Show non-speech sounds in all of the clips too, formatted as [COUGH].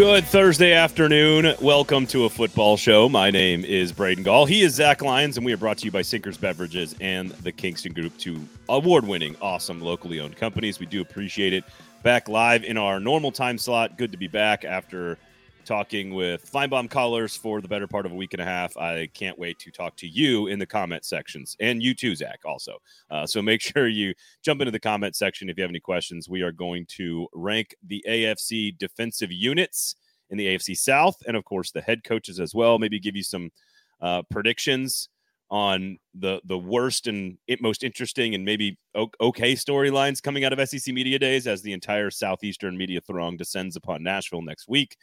Good Thursday afternoon. Welcome to a football show. My name is Braden Gall. He is Zach Lyons, and we are brought to you by Sinkers Beverages and the Kingston Group, two award winning, awesome, locally owned companies. We do appreciate it. Back live in our normal time slot. Good to be back after talking with Finebaum callers for the better part of a week and a half. I can't wait to talk to you in the comment sections and you too, Zach, also. Uh, so make [LAUGHS] sure you jump into the comment section if you have any questions. We are going to rank the AFC defensive units in the AFC South and, of course, the head coaches as well. Maybe give you some uh, predictions on the the worst and most interesting and maybe okay storylines coming out of SEC media days as the entire southeastern media throng descends upon Nashville next week.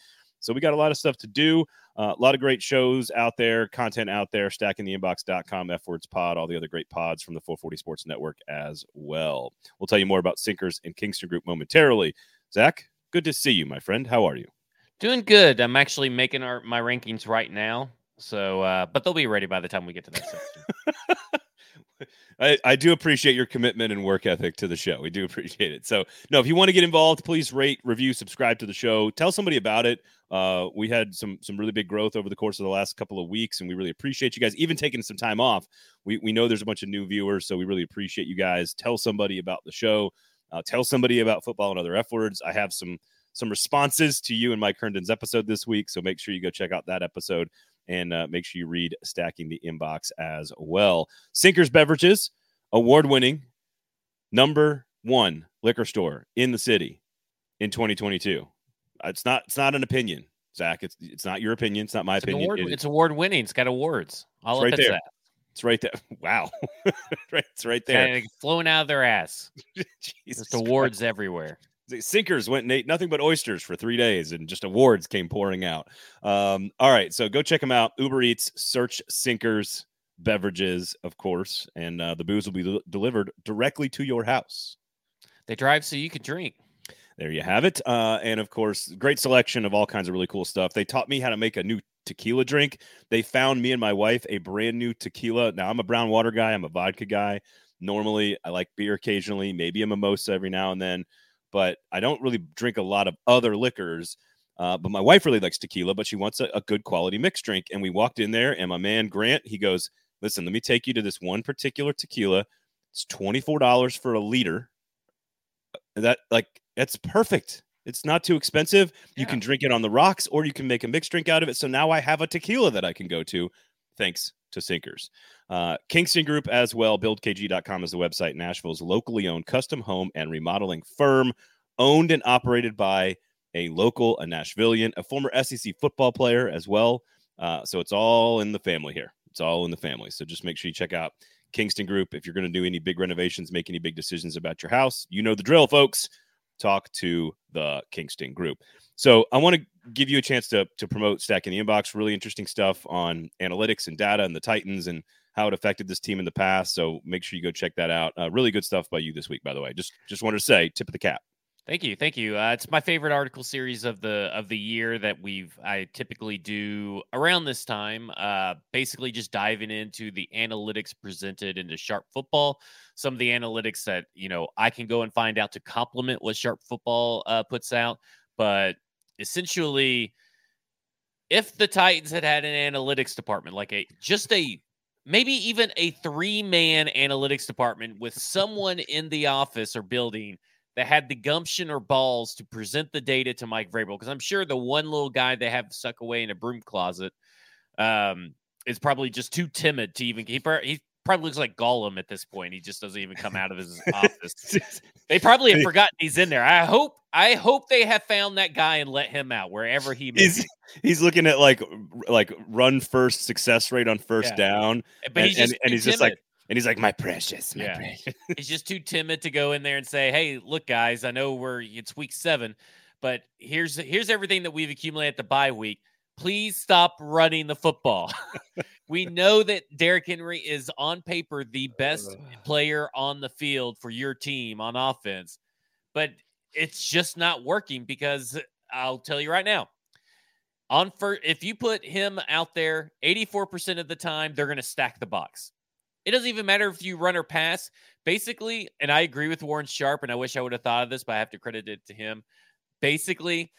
So we got a lot of stuff to do. Uh, a lot of great shows out there, content out there, stackingtheinbox.com, F words pod, all the other great pods from the 440 Sports Network as well. We'll tell you more about Sinkers and Kingston Group momentarily. Zach, good to see you, my friend. How are you? Doing good. I'm actually making our my rankings right now. So, uh, but they'll be ready by the time we get to that section. [LAUGHS] [LAUGHS] I, I do appreciate your commitment and work ethic to the show. We do [LAUGHS] appreciate it. So, no, if you want to get involved, please rate, review, subscribe to the show. Tell somebody about it. Uh, we had some some really big growth over the course of the last couple of weeks, and we really appreciate you guys even taking some time off. We we know there's a bunch of new viewers, so we really appreciate you guys. Tell somebody about the show. Uh, tell somebody about football and other F words. I have some some responses to you and Mike Herndon's episode this week, so make sure you go check out that episode and uh, make sure you read Stacking the Inbox as well. Sinkers Beverages, award winning number one liquor store in the city in 2022. It's not. It's not an opinion, Zach. It's it's not your opinion. It's not my it's opinion. Award, it it's award winning. It's got awards. All right there. That. It's right there. [LAUGHS] Wow. [LAUGHS] right, it's right there. Kind of flowing out of their ass. [LAUGHS] Just awards Christ. everywhere. Sinkers went Nate nothing but oysters for three days, and just awards came pouring out. Um, all right, so go check them out. Uber Eats, search Sinkers beverages, of course, and uh, the booze will be del- delivered directly to your house. They drive so you can drink. There you have it. Uh, and of course, great selection of all kinds of really cool stuff. They taught me how to make a new tequila drink. They found me and my wife a brand new tequila. Now, I'm a brown water guy, I'm a vodka guy. Normally, I like beer occasionally, maybe a mimosa every now and then but I don't really drink a lot of other liquors. Uh, but my wife really likes tequila, but she wants a, a, good quality mixed drink. And we walked in there, and my man Grant, he goes, "Listen, let me take you to this one particular tequila. It's twenty four dollars for a liter. Uh, that like that's perfect. It's not too expensive. Yeah. You can drink it on the rocks, or you can make a mixed drink out of it. So now I have a tequila that I can go to. Thanks to Sinkers. Uh, Kingston Group as well. BuildKG.com is the website. Nashville's locally owned custom home and remodeling firm, owned and operated by a local, a Nashvilleian, a former SEC football player as well. Uh, so it's all in the family here. It's all in the family. So just make sure you check out Kingston Group if you're going to do any big renovations, make any big decisions about your house. You know the drill, folks. Talk to the Kingston Group. So I want to give you a chance to to promote Stacking the Inbox. Really interesting stuff on analytics and data and the Titans and how it affected this team in the past. So make sure you go check that out. Uh, really good stuff by you this week, by the way. Just just wanted to say, tip of the cap. Thank you, thank you. Uh, it's my favorite article series of the of the year that we've I typically do around this time. Uh, basically, just diving into the analytics presented into Sharp Football. Some of the analytics that you know I can go and find out to complement what Sharp Football uh, puts out, but essentially, if the Titans had had an analytics department, like a just a maybe even a three man analytics department with someone in the office or building that had the gumption or balls to present the data to Mike Vrabel, because I'm sure the one little guy they have stuck away in a broom closet um, is probably just too timid to even. He, he probably looks like Gollum at this point. He just doesn't even come out of his [LAUGHS] office. they probably have forgotten he's in there. I hope I hope they have found that guy and let him out wherever he is. He's looking at like like run first success rate on first yeah. down, but and, he's just, and, and he's just like and he's like, my precious, my yeah. precious. [LAUGHS] he's just too timid to go in there and say, "Hey, look, guys, I know we're it's week seven, but here's here's everything that we've accumulated at the bye week. Please stop running the football." [LAUGHS] we know that Derrick Henry is on paper the best player on the field for your team on offense, but it's just not working because I'll tell you right now. On for if you put him out there 84% of the time, they're going to stack the box. It doesn't even matter if you run or pass. Basically, and I agree with Warren Sharp, and I wish I would have thought of this, but I have to credit it to him. Basically,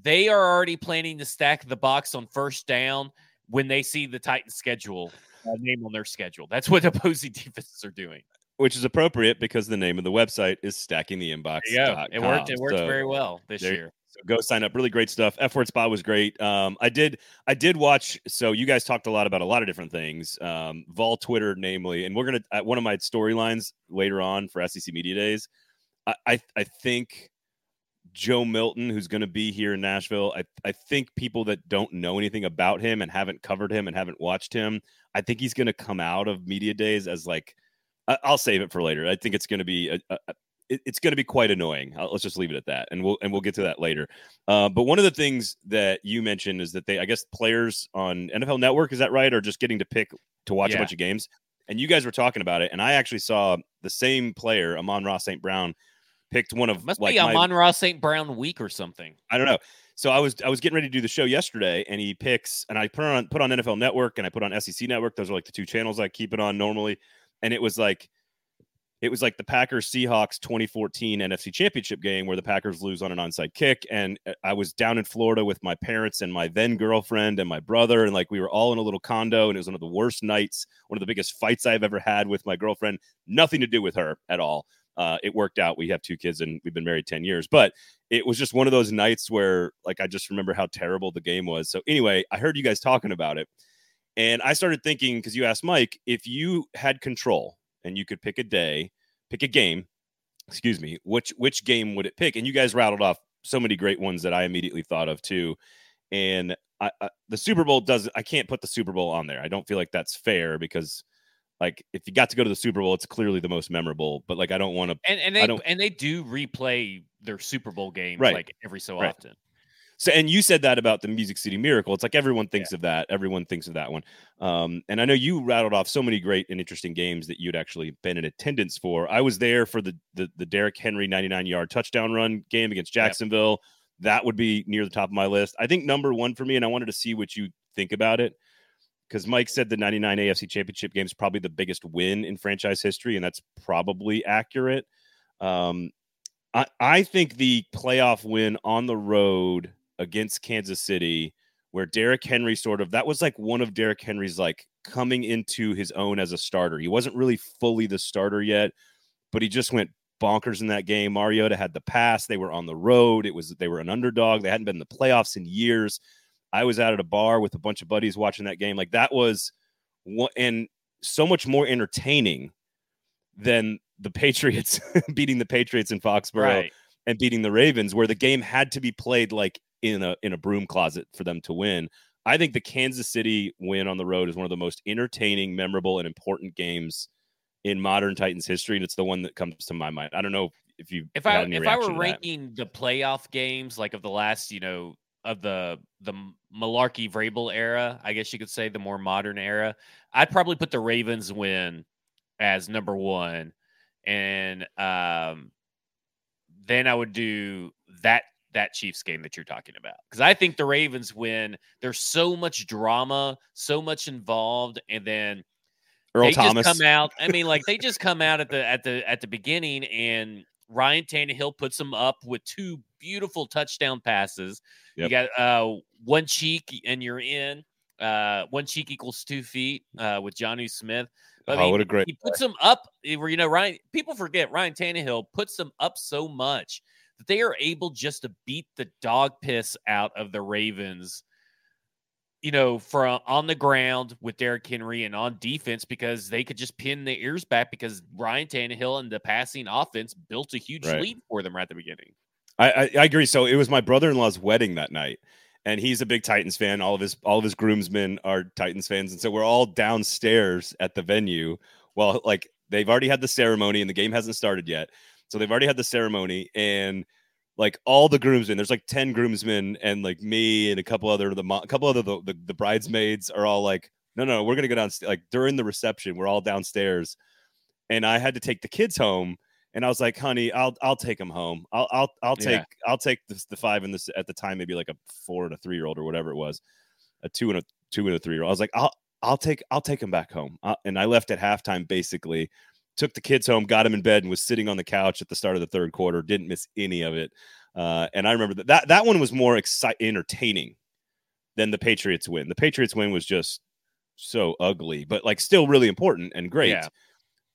they are already planning to stack the box on first down when they see the Titans schedule uh, name on their schedule. That's what [LAUGHS] opposing defenses are doing. Which is appropriate because the name of the website is stacking the inbox. Yeah, it worked. It worked so very well this there, year. Go sign up. Really great stuff. F words pod was great. Um, I did I did watch. So you guys talked a lot about a lot of different things. Um, Vol Twitter, namely, and we're gonna at one of my storylines later on for SEC Media Days. I I, I think Joe Milton, who's going to be here in Nashville. I, I think people that don't know anything about him and haven't covered him and haven't watched him, I think he's going to come out of media days as like, I, will save it for later. I think it's going to be a, a, a it's going to be quite annoying. I'll, let's just leave it at that, and we'll and we'll get to that later. Uh, but one of the things that you mentioned is that they, I guess, players on NFL Network, is that right, are just getting to pick to watch yeah. a bunch of games. And you guys were talking about it, and I actually saw the same player, Amon-Ra St. Brown, picked one of must like, be Amon-Ra St. Brown week or something. I don't know. So I was I was getting ready to do the show yesterday, and he picks, and I put on put on NFL Network, and I put on SEC Network. Those are like the two channels I keep it on normally, and it was like. It was like the Packers Seahawks 2014 NFC Championship game where the Packers lose on an onside kick. And uh, I was down in Florida with my parents and my then girlfriend and my brother. And like we were all in a little condo, and it was one of the worst nights, one of the biggest fights I've ever had with my girlfriend. Nothing to do with her at all uh, it worked out. We have two kids and we've been married 10 years, but it was just one of those nights where like I just remember how terrible the game was. So anyway, I heard you guys talking about it and I started thinking because you asked Mike if you had control and you could pick a day, pick a game, excuse me, which which game would it pick? And you guys rattled off so many great ones that I immediately thought of too. And I, I, the Super Bowl doesn't. I can't put the Super Bowl on there. I don't feel like that's fair because like if you got to go to the Super Bowl, it's clearly the most memorable. But like I don't want to and, and they and they do replay their Super Bowl games right. like every so right. often. So and you said that about the Music City Miracle. It's like everyone thinks yeah. of that. Everyone thinks of that one. Um, and I know you rattled off so many great and interesting games that you'd actually been in attendance for. I was there for the the, the Derrick Henry 99 yard touchdown run game against Jacksonville. Yep. That would be near the top of my list. I think number one for me, and I wanted to see what you think about it because Mike said the 99 AFC championship game is probably the biggest win in franchise history, and that's probably accurate. Um, I, I think the playoff win on the road against Kansas City, where Derrick Henry sort of that was like one of Derrick Henry's like coming into his own as a starter. He wasn't really fully the starter yet, but he just went bonkers in that game. Mariota had the pass. They were on the road. It was they were an underdog. They hadn't been in the playoffs in years. I was out at a bar with a bunch of buddies watching that game. Like that was one and so much more entertaining than the [LAUGHS] Patriots beating the Patriots in Foxborough right. and beating the Ravens, where the game had to be played like in a in a broom closet for them to win. I think the Kansas City win on the road is one of the most entertaining, memorable, and important games in modern Titans history, and it's the one that comes to my mind. I don't know if you if I if I were ranking the playoff games like of the last you know of the the Mularkey Vrabel era, I guess you could say the more modern era, I'd probably put the Ravens win as number one, and um, then I would do that that Chiefs game that you're talking about because I think the Ravens win. There's so much drama, so much involved, and then Earl they Thomas just come out. I mean, like they just come out at the at the at the beginning, and Ryan Tannehill puts them up with two beautiful touchdown passes. Yep. You got uh, one cheek and you're in. Uh, one cheek equals two feet uh, with Jonnu Smith. But, oh, I mean, what a great! He puts them up. Eh, where you know Ryan. People forget Ryan Tannehill puts them up so much that they are able just to beat the dog piss out of the Ravens you know, from on the ground with Derrick Henry and on defense because they could just pin their ears back because Ryan Tannehill and the passing offense built a huge right. lead for them right at the beginning. I, I, I agree. So it was my brother-in-law's wedding that night, and he's a big Titans fan. All of his all of his groomsmen are Titans fans, and so we're all downstairs at the venue. Well, like they've already had the ceremony, and the game hasn't started yet. So they've already had the ceremony, and like all the groomsmen. There's like ten groomsmen, and like me and a couple other the a couple other the, the, the bridesmaids are all like, no, no, we're gonna go down. Like during the reception, we're all downstairs, and I had to take the kids home. And I was like, honey, I'll I'll take them home. I'll I'll I'll take yeah. I'll take the, the five and this at the time maybe like a four and a three year old or whatever it was, a two and a two and a three year old. I was like, I'll I'll take I'll take them back home. Uh, and I left at halftime basically took the kids home, got him in bed, and was sitting on the couch at the start of the third quarter. Didn't miss any of it. Uh, and I remember that, that that one was more exciting, entertaining than the Patriots win. The Patriots win was just so ugly, but like still really important and great. Yeah.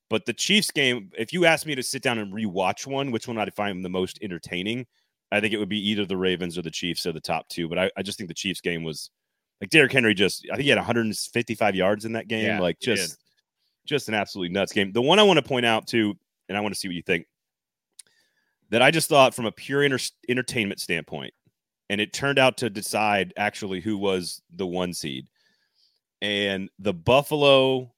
But the Chiefs game, if you asked me to sit down and rewatch one, which one I'd find the most entertaining, I think it would be either the Ravens or the Chiefs are the top two. But I, I just think the Chiefs game was like Derrick Henry just I think he had 155 yards in that game. Yeah, like just just an absolutely nuts game. The one I want to point out too, and I want to see what you think, that I just thought from a pure enter- entertainment standpoint, and it turned out to decide actually who was the one seed. And the Buffalo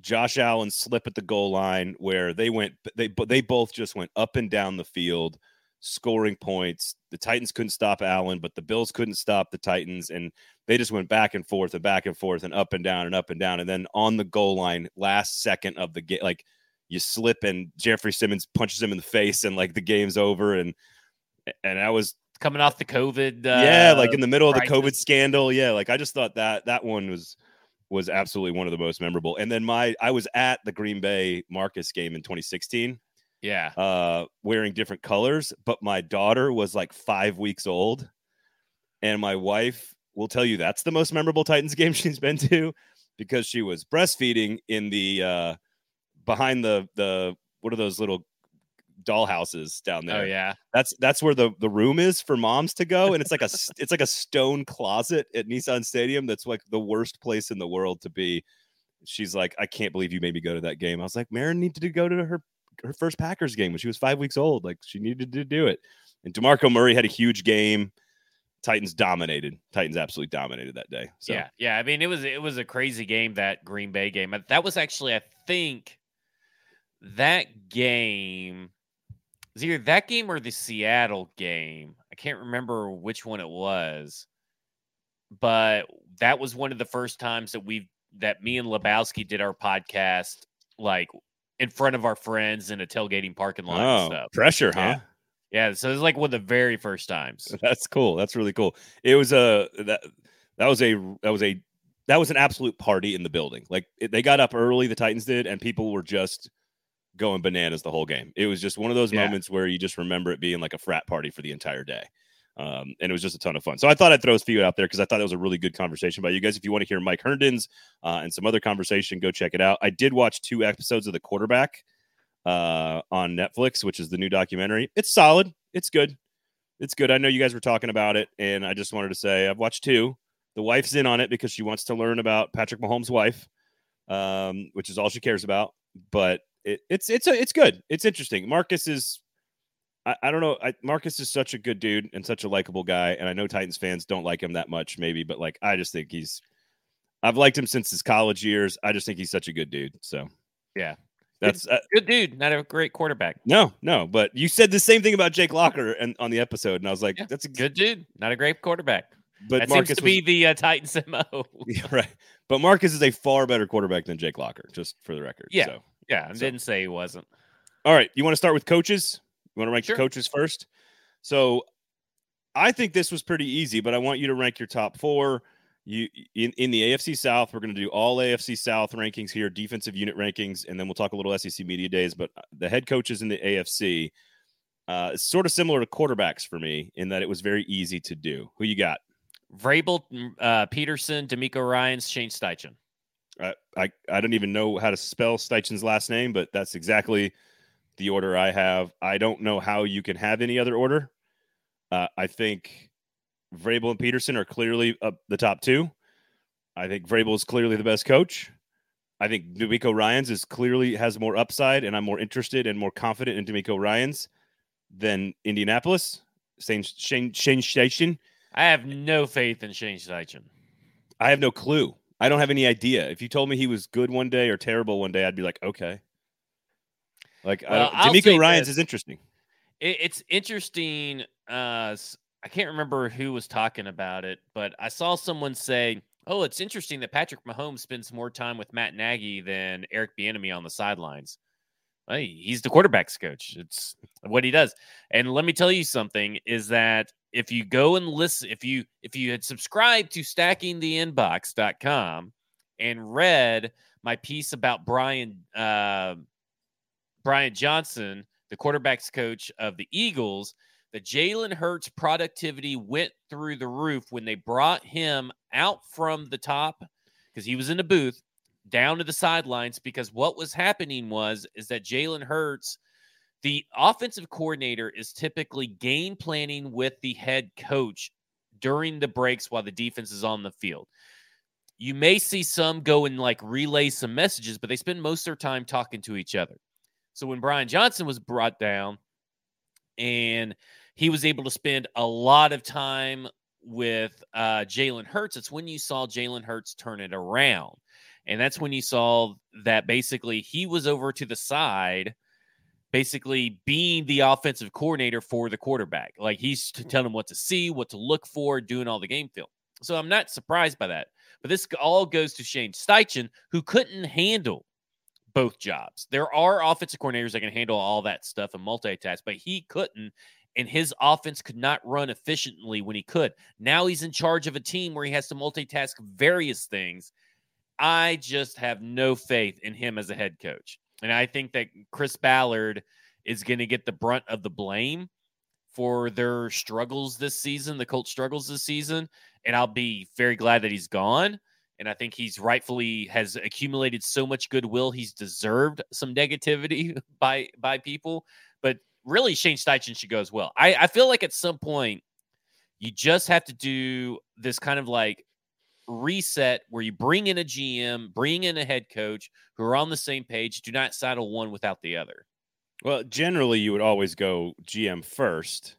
Josh Allen slip at the goal line where they went they they both just went up and down the field scoring points. The Titans couldn't stop Allen, but the Bills couldn't stop the Titans and they just went back and forth and back and forth and up and down and up and down and then on the goal line last second of the game like you slip and Jeffrey Simmons punches him in the face and like the game's over and and I was Coming off the COVID. Uh, yeah, like in the middle of the COVID scandal. Yeah, like I just thought that that one was was absolutely one of the most memorable. And then my I was at the Green Bay Marcus game in 2016, yeah. uh, wearing different colors, but my daughter was like five weeks old, and my wife will tell you that's the most memorable Titans [LAUGHS] game she's been to because she was breastfeeding in the uh, behind the the what are those little dollhouses down there? Oh yeah. That's that's where the the room is for moms to go, and it's like a [LAUGHS] it's like a stone closet at Nissan Stadium. That's like the worst place in the world to be. She's like, I can't believe you made me go to that game. I was like, Marin needed to go to her her first Packers game when she was five weeks old. Like she needed to do it. And Demarco Murray had a huge game. Titans dominated. Titans absolutely dominated that day. So Yeah, yeah. I mean, it was it was a crazy game that Green Bay game. Uh, That was actually, I think, that game was either that game or the Seattle game. I can't remember which one it was, but that was one of the first times that we that me and Lebowski did our podcast like in front of our friends in a tailgating parking lot and oh, stuff. pressure, huh? Yeah. Yeah, so it was like one of the very first times. [LAUGHS] That's cool. That's really cool. It was a that that was a that was a that was an absolute party in the building. Like it, they got up early, the Titans did, and people were just going bananas the whole game. It was just one of those Yeah. moments where you just remember it being like a frat party for the entire day. Um, and it was just a ton of fun. So I thought I'd throw a few out there because I thought that was a really good conversation by you guys. If you want to hear Mike Herndon's uh, and some other conversation, go check it out. I did watch two episodes of The Quarterback uh, on Netflix, which is the new documentary. It's solid. It's good. It's good. I know you guys were talking about it, and I just wanted to say I've watched two. The wife's in on it because she wants to learn about Patrick Mahomes' wife, um, which is all she cares about. But it, it's it's a, it's good. It's interesting. Marcus is. I, I don't know. I, Marcus is such a good dude and such a likable guy, and I know Titans fans don't like him that much, maybe, but like I just think he's. I've liked him since his college years. I just think he's such a good dude. So Yeah. that's uh, Good dude, not a great quarterback. no, no. But you said the same thing about Jake Locker and on the episode, and I was like, Yeah, that's a Good dude, not a great quarterback. But that Marcus seems to was- be the uh, Titans MO. [LAUGHS] Yeah, right. But Marcus is a far better quarterback than Jake Locker, just for the record. Yeah. So. yeah, I So- didn't say he wasn't. All right. You want to start with coaches? You want to rank Sure. the coaches first? So I think this was pretty easy, but I want you to rank your top four. You in, in the AFC South, we're going to do all AFC South rankings here, defensive unit rankings, and then we'll talk a little SEC media days. But uh, the head coaches in the AFC, uh, it's sort of similar to quarterbacks for me in that it was very easy to do. Who you got? Vrabel, mm, uh, Pederson, DeMeco Ryans, Shane Steichen. I, I I don't even know how to spell Steichen's last name, but that's exactly the order I have. I don't know how you can have any other order. Uh, I think Vrabel and Pederson are clearly up the top two. I think Vrabel is clearly the best coach. I think DeMeco Ryans is clearly has more upside, and I'm more interested and more confident in DeMeco Ryans than Indianapolis. Shane Shane Shane Steichen. I have no faith in Shane Steichen. I have no clue. I don't have any idea. If you told me he was good one day or terrible one day, I'd be like, okay. Like, Well, don't- DeMeco Ryans this. is interesting. It, it's interesting. Uh, I can't remember who was talking about it, but I saw someone say, "Oh, it's interesting that Patrick Mahomes spends more time with Matt Nagy than Eric Bieniemy on the sidelines." Well, he's the quarterbacks coach. It's what he does. And let me tell you something: is that if you go and listen, if you if you had subscribed to StackingTheInbox.com and read my piece about Brian uh, Brian Johnson, the quarterbacks coach of the Eagles, that Jalen Hurts' productivity went through the roof when they brought him out from the top because he was in the booth down to the sidelines because what was happening was is that Jalen Hurts, the offensive coordinator, is typically game planning with the head coach during the breaks while the defense is on the field. You may see some go and like relay some messages, but they spend most of their time talking to each other. So when Brian Johnson was brought down and he was able to spend a lot of time with uh, Jalen Hurts, it's when you saw Jalen Hurts turn it around. And that's when you saw that basically he was over to the side, basically being the offensive coordinator for the quarterback. Like he's telling him what to see, what to look for, doing all the game film. So I'm not surprised by that. But this all goes to Shane Steichen, who couldn't handle both jobs. There are offensive coordinators that can handle all that stuff and multitask, but he couldn't. And his offense could not run efficiently when he could. Now he's in charge of a team where he has to multitask various things I just have no faith in him as a head coach. And I think that Chris Ballard is going to get the brunt of the blame for their struggles this season, the Colts struggles this season. And I'll be very glad that he's gone. And I think he's rightfully has accumulated so much goodwill. He's deserved some negativity [LAUGHS] by by people. But really, Shane Steichen should go as well. I, I feel like at some point you just have to do this kind of like reset where you bring in a GM, bring in a head coach who are on the same page. Do not saddle one without the other. Well, generally, you would always go GM first.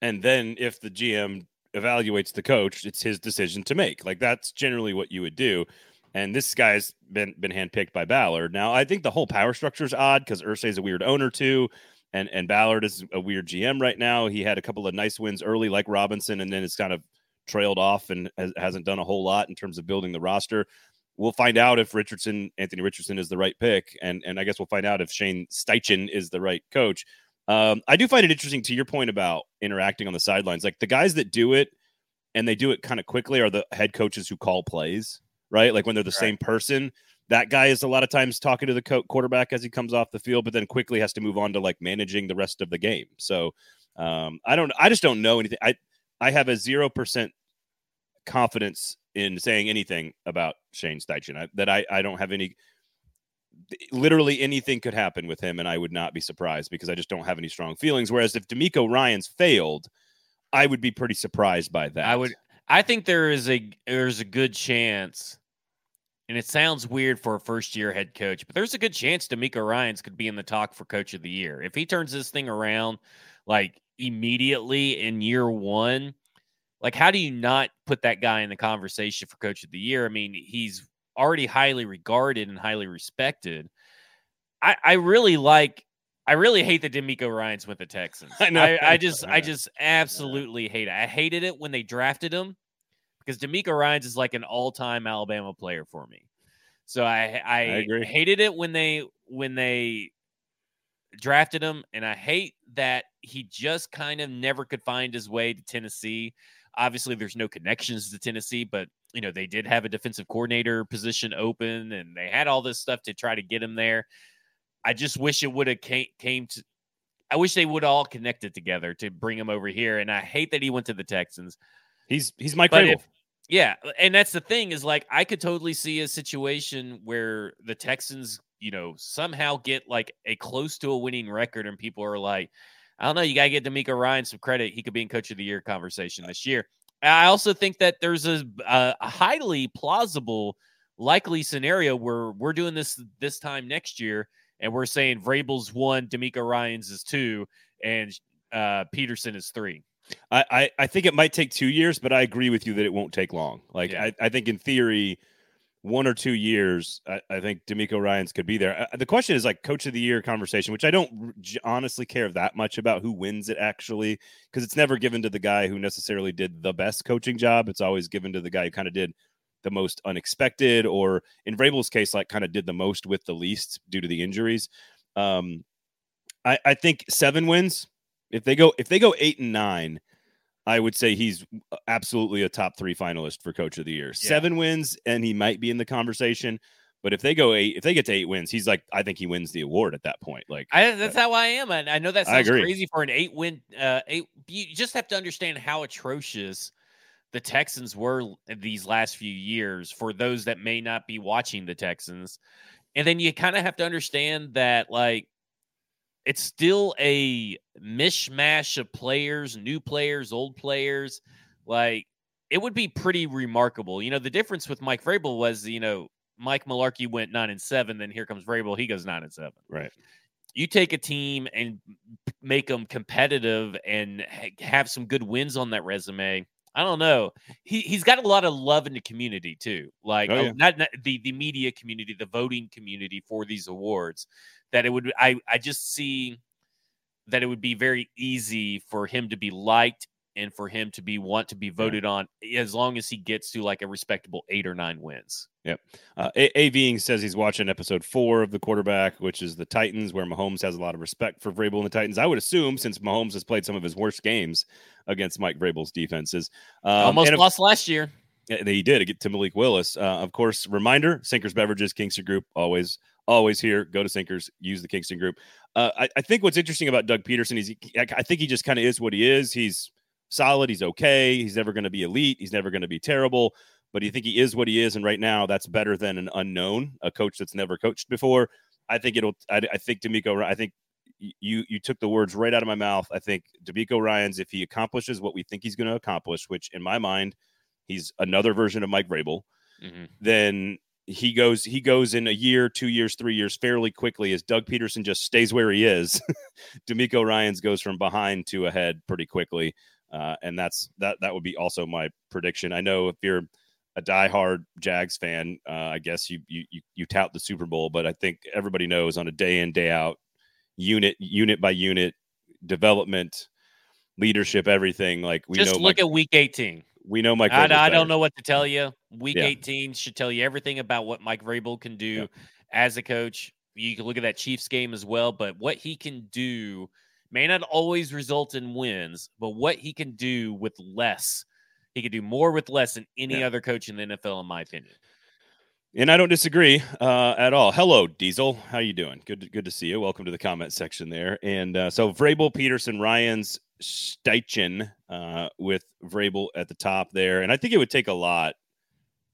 And then if the GM evaluates the coach, it's his decision to make. Like that's generally what you would do. And this guy's been been handpicked by Ballard. Now, I think the whole power structure is odd because Irsay is a weird owner too, and and Ballard is a weird GM right now. He had a couple of nice wins early, like Robinson, and then it's kind of trailed off and has, hasn't done a whole lot in terms of building the roster. We'll find out if Richardson, Anthony Richardson, is the right pick, and and I guess we'll find out if Shane Steichen is the right coach. Um, I do find it interesting to your point about interacting on the sidelines. Like the guys that do it and they do it kind of quickly are the head coaches who call plays, right? Like when they're the right. same person. That guy is a lot of times talking to the co- quarterback as he comes off the field, but then quickly has to move on to like managing the rest of the game. So um, I don't, I just don't know anything. I I have a zero percent confidence in saying anything about Shane Steichen. I, that I I don't have any. Literally anything could happen with him, and I would not be surprised because I just don't have any strong feelings. Whereas if DeMeco Ryans failed, I would be pretty surprised by that. I would. I think there is a there's a good chance, and it sounds weird for a first year head coach, but there's a good chance DeMeco Ryans could be in the talk for coach of the year if he turns this thing around like immediately in year one like how do you not put that guy in the conversation for coach of the year? I mean, he's already highly regarded and highly respected. I, I really like I really hate that DeMeco Ryans with the Texans. [LAUGHS] I know. I, I just I just absolutely hate it. I hated it when they drafted him because DeMeco Ryans is like an all-time Alabama player for me. So I I, I hated it when they when they drafted him, and I hate that he just kind of never could find his way to Tennessee. Obviously, there's no connections to Tennessee, but you know they did have a defensive coordinator position open, and they had all this stuff to try to get him there. I just wish it would have came, came to. I wish they would all connected together to bring him over here, and I hate that he went to the Texans. He's he's my Crable. Yeah, and that's the thing is like I could totally see a situation where the Texans, you know, somehow get like a close to a winning record, and people are like, I don't know. You got to get DeMeco Ryan some credit. He could be in Coach of the Year conversation this year. I also think that there's a, a highly plausible, likely scenario where we're doing this this time next year, and we're saying Vrabel's one, DeMeco Ryan's is two, and uh, Pederson is three. I, I, I think it might take two years, but I agree with you that it won't take long. Like yeah. I, I think in theory, one or two years, I, I think DeMeco Ryans could be there. Uh, the question is like coach of the year conversation, which I don't honestly care that much about who wins it actually, because it's never given to the guy who necessarily did the best coaching job. It's always given to the guy who kind of did the most unexpected, or in Vrabel's case, like kind of did the most with the least due to the injuries. Um, I, I think seven wins. If they go, if they go eight and nine, I would say he's uh, absolutely a top three finalist for coach of the year. Yeah. Seven wins, and he might be in the conversation. But if they go eight, if they get to eight wins, he's like, I think he wins the award at that point. Like, I, that's how I am. And I know that sounds crazy for an eight win. Uh, eight. You just have to understand how atrocious the Texans were these last few years. For those that may not be watching the Texans, and then you kind of have to understand that like it's still a mishmash of players, new players, old players. Like it would be pretty remarkable. You know, the difference with Mike Vrabel was, you know, Mike Mularkey went nine and seven. Then here comes Vrabel. He goes nine and seven. right. You take a team and make them competitive and have some good wins on that resume. I don't know. He he's got a lot of love in the community too. Like Oh, yeah. not, not the the media community, the voting community for these awards. That it would I I just see that it would be very easy for him to be liked and for him to be want to be voted on as long as he gets to like a respectable eight or nine wins. Uh, A- Aving says he's watching episode four of the quarterback, which is the Titans, where Mahomes has a lot of respect for Vrabel and the Titans. I would assume since Mahomes has played some of his worst games against Mike Vrabel's defenses. Um, Almost lost last year. He did get to Malik Willis. Uh, of course, reminder: Sinkers Beverages, Kingston Group, always, always here. Go to Sinkers, use the Kingston Group. Uh, I, I think what's interesting about Doug Pederson is he, I think he just kind of is what he is. He's solid. He's okay. He's never going to be elite. He's never going to be terrible. But you think he is what he is, and right now that's better than an unknown, a coach that's never coached before. I think it'll. I, I think DeMeco. I think you you took the words right out of my mouth. I think DeMeco Ryan's if he accomplishes what we think he's going to accomplish, which in my mind he's another version of Mike Vrabel, Mhm. then he goes he goes in a year, two years, three years fairly quickly as Doug Pederson just stays where he is. [LAUGHS] DeMeco Ryan's goes from behind to ahead pretty quickly. Uh, and that's that that would be also my prediction. I know if you're a diehard Jags fan, uh, I guess you, you you you tout the Super Bowl, but I think everybody knows on a day in day out, unit unit by unit development, leadership, everything. Like we Just know, look at week 18. We know Mike. I, I don't know what to tell you. Week Yeah. 18 should tell you everything about what Mike Vrabel can do Yeah. as a coach. You can look at that Chiefs game as well, but what he can do may not always result in wins, but what he can do with less, he can do more with less than any Yeah. other coach in the NFL, in my opinion. And I don't disagree uh, at all. Hello, Diesel. How are you doing? Good, to, good to see you. Welcome to the comment section there. And uh, so Vrabel, Pederson, Ryan's Steichen uh, with Vrabel at the top there. And I think it would take a lot.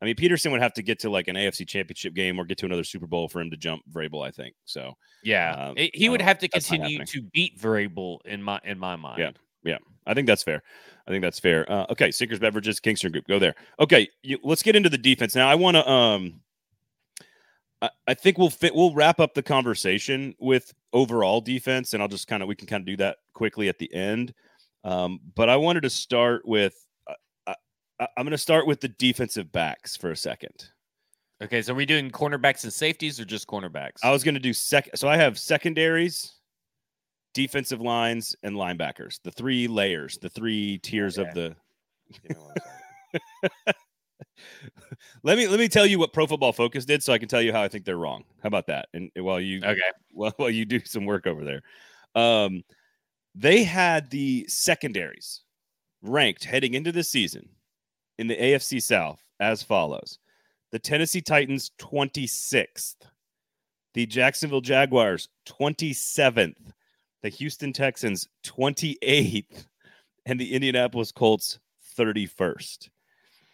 I mean, Pederson would have to get to like an AFC Championship game or get to another Super Bowl for him to jump Vrabel. I think so. Yeah, It- he would have to continue to beat Vrabel in my in my mind. Yeah. Yeah, I think that's fair. I think that's fair. Uh, okay, Sinkers Beverages, Kingston Group, go there. Okay, you, let's get into the defense now. I want to. Um, I, I think we'll fit. We'll wrap up the conversation with overall defense, and I'll just kind of we can kind of do that quickly at the end. Um, but I wanted to start with. Uh, I, I- I'm going to start with the defensive backs for a second. Okay, so are we doing cornerbacks and safeties or just cornerbacks? I was going to do second. So I have secondaries, defensive lines, and linebackers. The three layers, the three tiers of the. [LAUGHS] [LAUGHS] let me let me tell you what Pro Football Focus did, so I can tell you how I think they're wrong. How about that? And while you okay. while, while you do some work over there, um, they had the secondaries ranked heading into the season in the AFC South as follows: the Tennessee Titans twenty sixth, the Jacksonville Jaguars twenty seventh, the Houston Texans twenty eighth, and the Indianapolis Colts thirty first.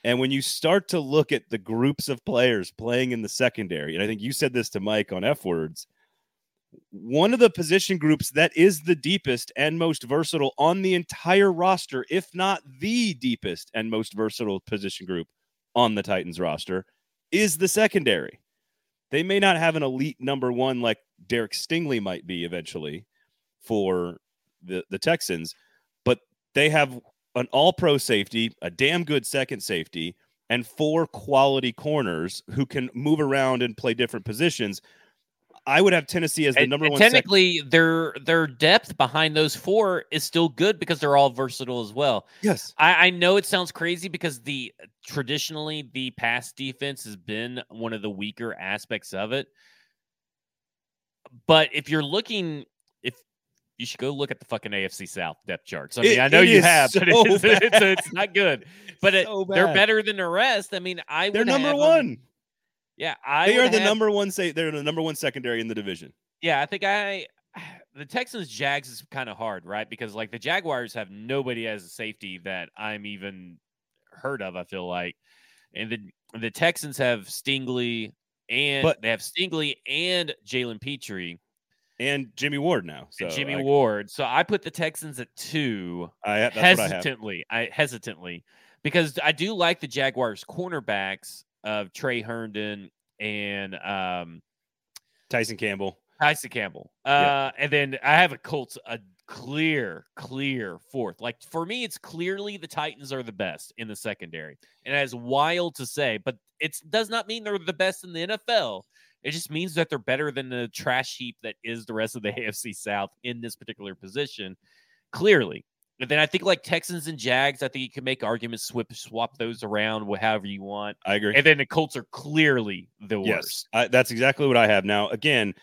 And when you start to look at the groups of players playing in the secondary, and I think you said this to Mike on F words, one of the position groups that is the deepest and most versatile on the entire roster, if not the deepest and most versatile position group on the Titans roster, is the secondary. They may not have an elite number one like Derek Stingley might be eventually for the, the Texans, but they have an all pro safety, a damn good second safety, and four quality corners who can move around and play different positions. I would have Tennessee as the number and one. sec- technically, their their depth behind those four is still good because they're all versatile as well. yes. I, I know it sounds crazy because the traditionally the pass defense has been one of the weaker aspects of it. But if you're looking, if you should go look at the fucking AFC South depth charts. I mean, It- I know you have, but so it's, [LAUGHS] it's, it's not good. But it, So they're better than the rest. I mean, I would They're number one. Yeah, I they are the have, number one. Say they're the number one secondary in the division. Yeah, I think I [SIGHS] the Texans Jags is kind of hard, right? Because like the Jaguars have nobody as a safety that I'm even heard of. I feel like, and the the Texans have Stingley and But- they have Stingley and Jalen Pitre And Jimmy Ward now. So Jimmy I, Ward. So I put the Texans at two I, that's what I have. hesitantly. I, hesitantly because I do like the Jaguars cornerbacks of Tre Herndon and um Tyson Campbell. Tyson Campbell. Uh, and then I have a Colts a clear, clear fourth. Like for me, it's clearly the Titans are the best in the secondary, and it's wild to say, but it does not mean they're the best in the NFL. It just means that they're better than the trash heap that is the rest of the [LAUGHS] AFC South in this particular position. Clearly. And then I think like Texans and Jags, I think you can make arguments, swip, swap those around however you want. I agree. And then the Colts are clearly the yes, worst. I, that's exactly what I have now. Again,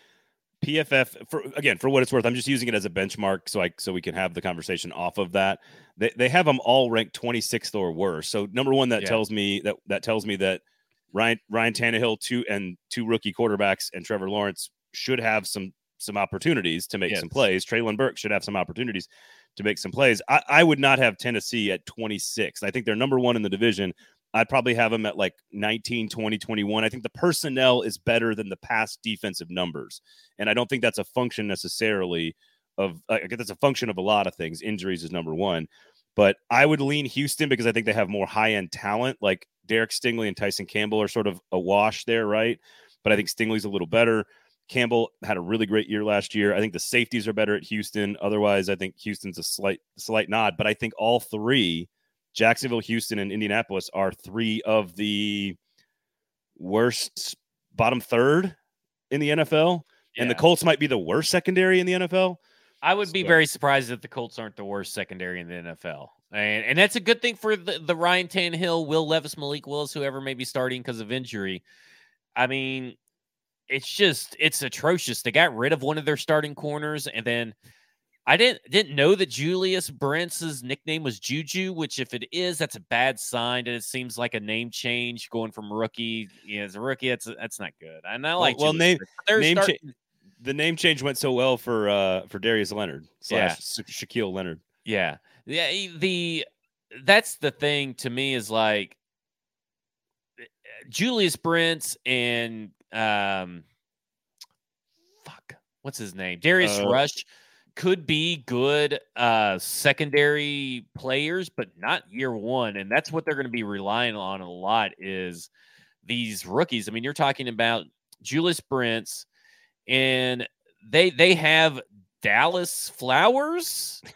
PFF for again for what it's worth. I'm just using it as a benchmark so I so we can have the conversation off of that. They they have them all ranked 26th or worse. So number one, that Yeah. tells me that that tells me that Ryan Ryan Tannehill two and two rookie quarterbacks and Trevor Lawrence should have some some opportunities to make some plays. Treylon Burke should have some opportunities to make some plays. I, I would not have Tennessee at 26. I think they're number one in the division. I'd probably have them at like 19, 20, 21. I think the personnel is better than the past defensive numbers. And I don't think that's a function necessarily of, I guess that's a function of a lot of things. Injuries is number one. But I would lean Houston because I think they have more high end talent. Like Derek Stingley and Tyson Campbell are sort of a wash there, right? But I think Stingley's a little better. Campbell had a really great year last year. I think the safeties are better at Houston. Otherwise, I think Houston's a slight slight nod. But I think all three, Jacksonville, Houston, and Indianapolis, are three of the worst bottom third in the NFL. And the Colts might be the worst secondary in the NFL. I would be So- very surprised if the Colts aren't the worst secondary in the NFL. And and that's a good thing for the, the Ryan Tannehill, Will Levis, Malik Willis, whoever may be starting because of injury. I mean, it's just it's atrocious. They got rid of one of their starting corners, and then I didn't didn't know that Julius Brents's nickname was Juju, which if it is, that's a bad sign. And it seems like a name change going from rookie you know, as a rookie. That's that's not good. And I like well, Julius name- Brents, name cha- The name change went so well for uh for Darius Leonard slash Sha- Shaquille Leonard. Yeah. Yeah. The that's the thing to me is like Julius Brents and um fuck, what's his name? Darius Uh, Rush could be good uh secondary players, but not year one. And that's what they're going to be relying on a lot is these rookies. I mean, you're talking about Julius Brents and they they have Dallas Flowers. [LAUGHS]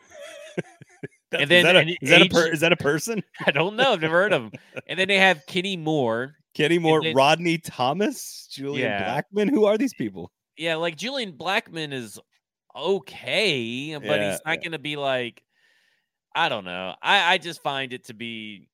That- And then is that a, is that a, per, is that a person? [LAUGHS] I don't know. I've never heard of [LAUGHS] him. And then they have Kenny Moore. Kenny Moore, then- Rodney Thomas, Julian Yeah. Blackman. Who are these people? Yeah, like Julian Blackmon is okay, but Yeah, he's not going to be like, I don't know. I, I just find it to be,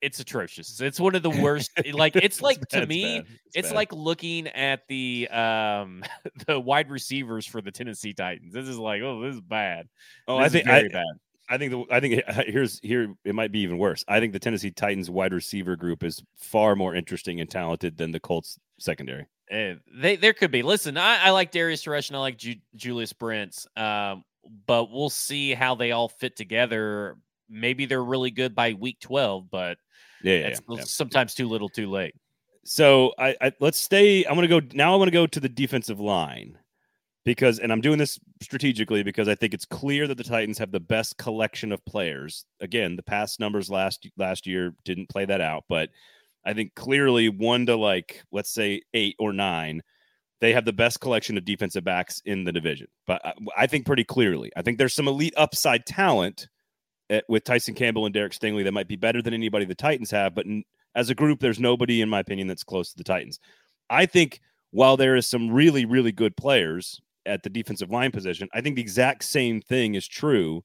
it's atrocious. It's one of the worst. [LAUGHS] like, it's like bad, to me, bad, it's bad. like looking at the um [LAUGHS] the wide receivers for the Tennessee Titans. This is like, oh, this is bad. oh, This I think very I, bad. I think the, I think here's here it might be even worse. I think the Tennessee Titans wide receiver group is far more interesting and talented than the Colts secondary. Eh, they there could be. Listen, I, I like Darius Rush and I like Ju- Julius Brents, um, but we'll see how they all fit together. Maybe they're really good by week twelve, but Yeah, yeah, it's yeah, yeah. sometimes too little, too late. So I, I let's stay. I'm gonna go now. I want to go to the defensive line because, and I'm doing this strategically because I think it's clear that the Titans have the best collection of players. Again, the past numbers last last year didn't play that out, but I think clearly one to like let's say eight or nine, they have the best collection of defensive backs in the division. But I, I think pretty clearly, I think there's some elite upside talent with Tyson Campbell and Derek Stingley that might be better than anybody the Titans have, but. N- as a group, there's nobody, in my opinion, that's close to the Titans. I think while there is some really, really good players at the defensive line position, I think the exact same thing is true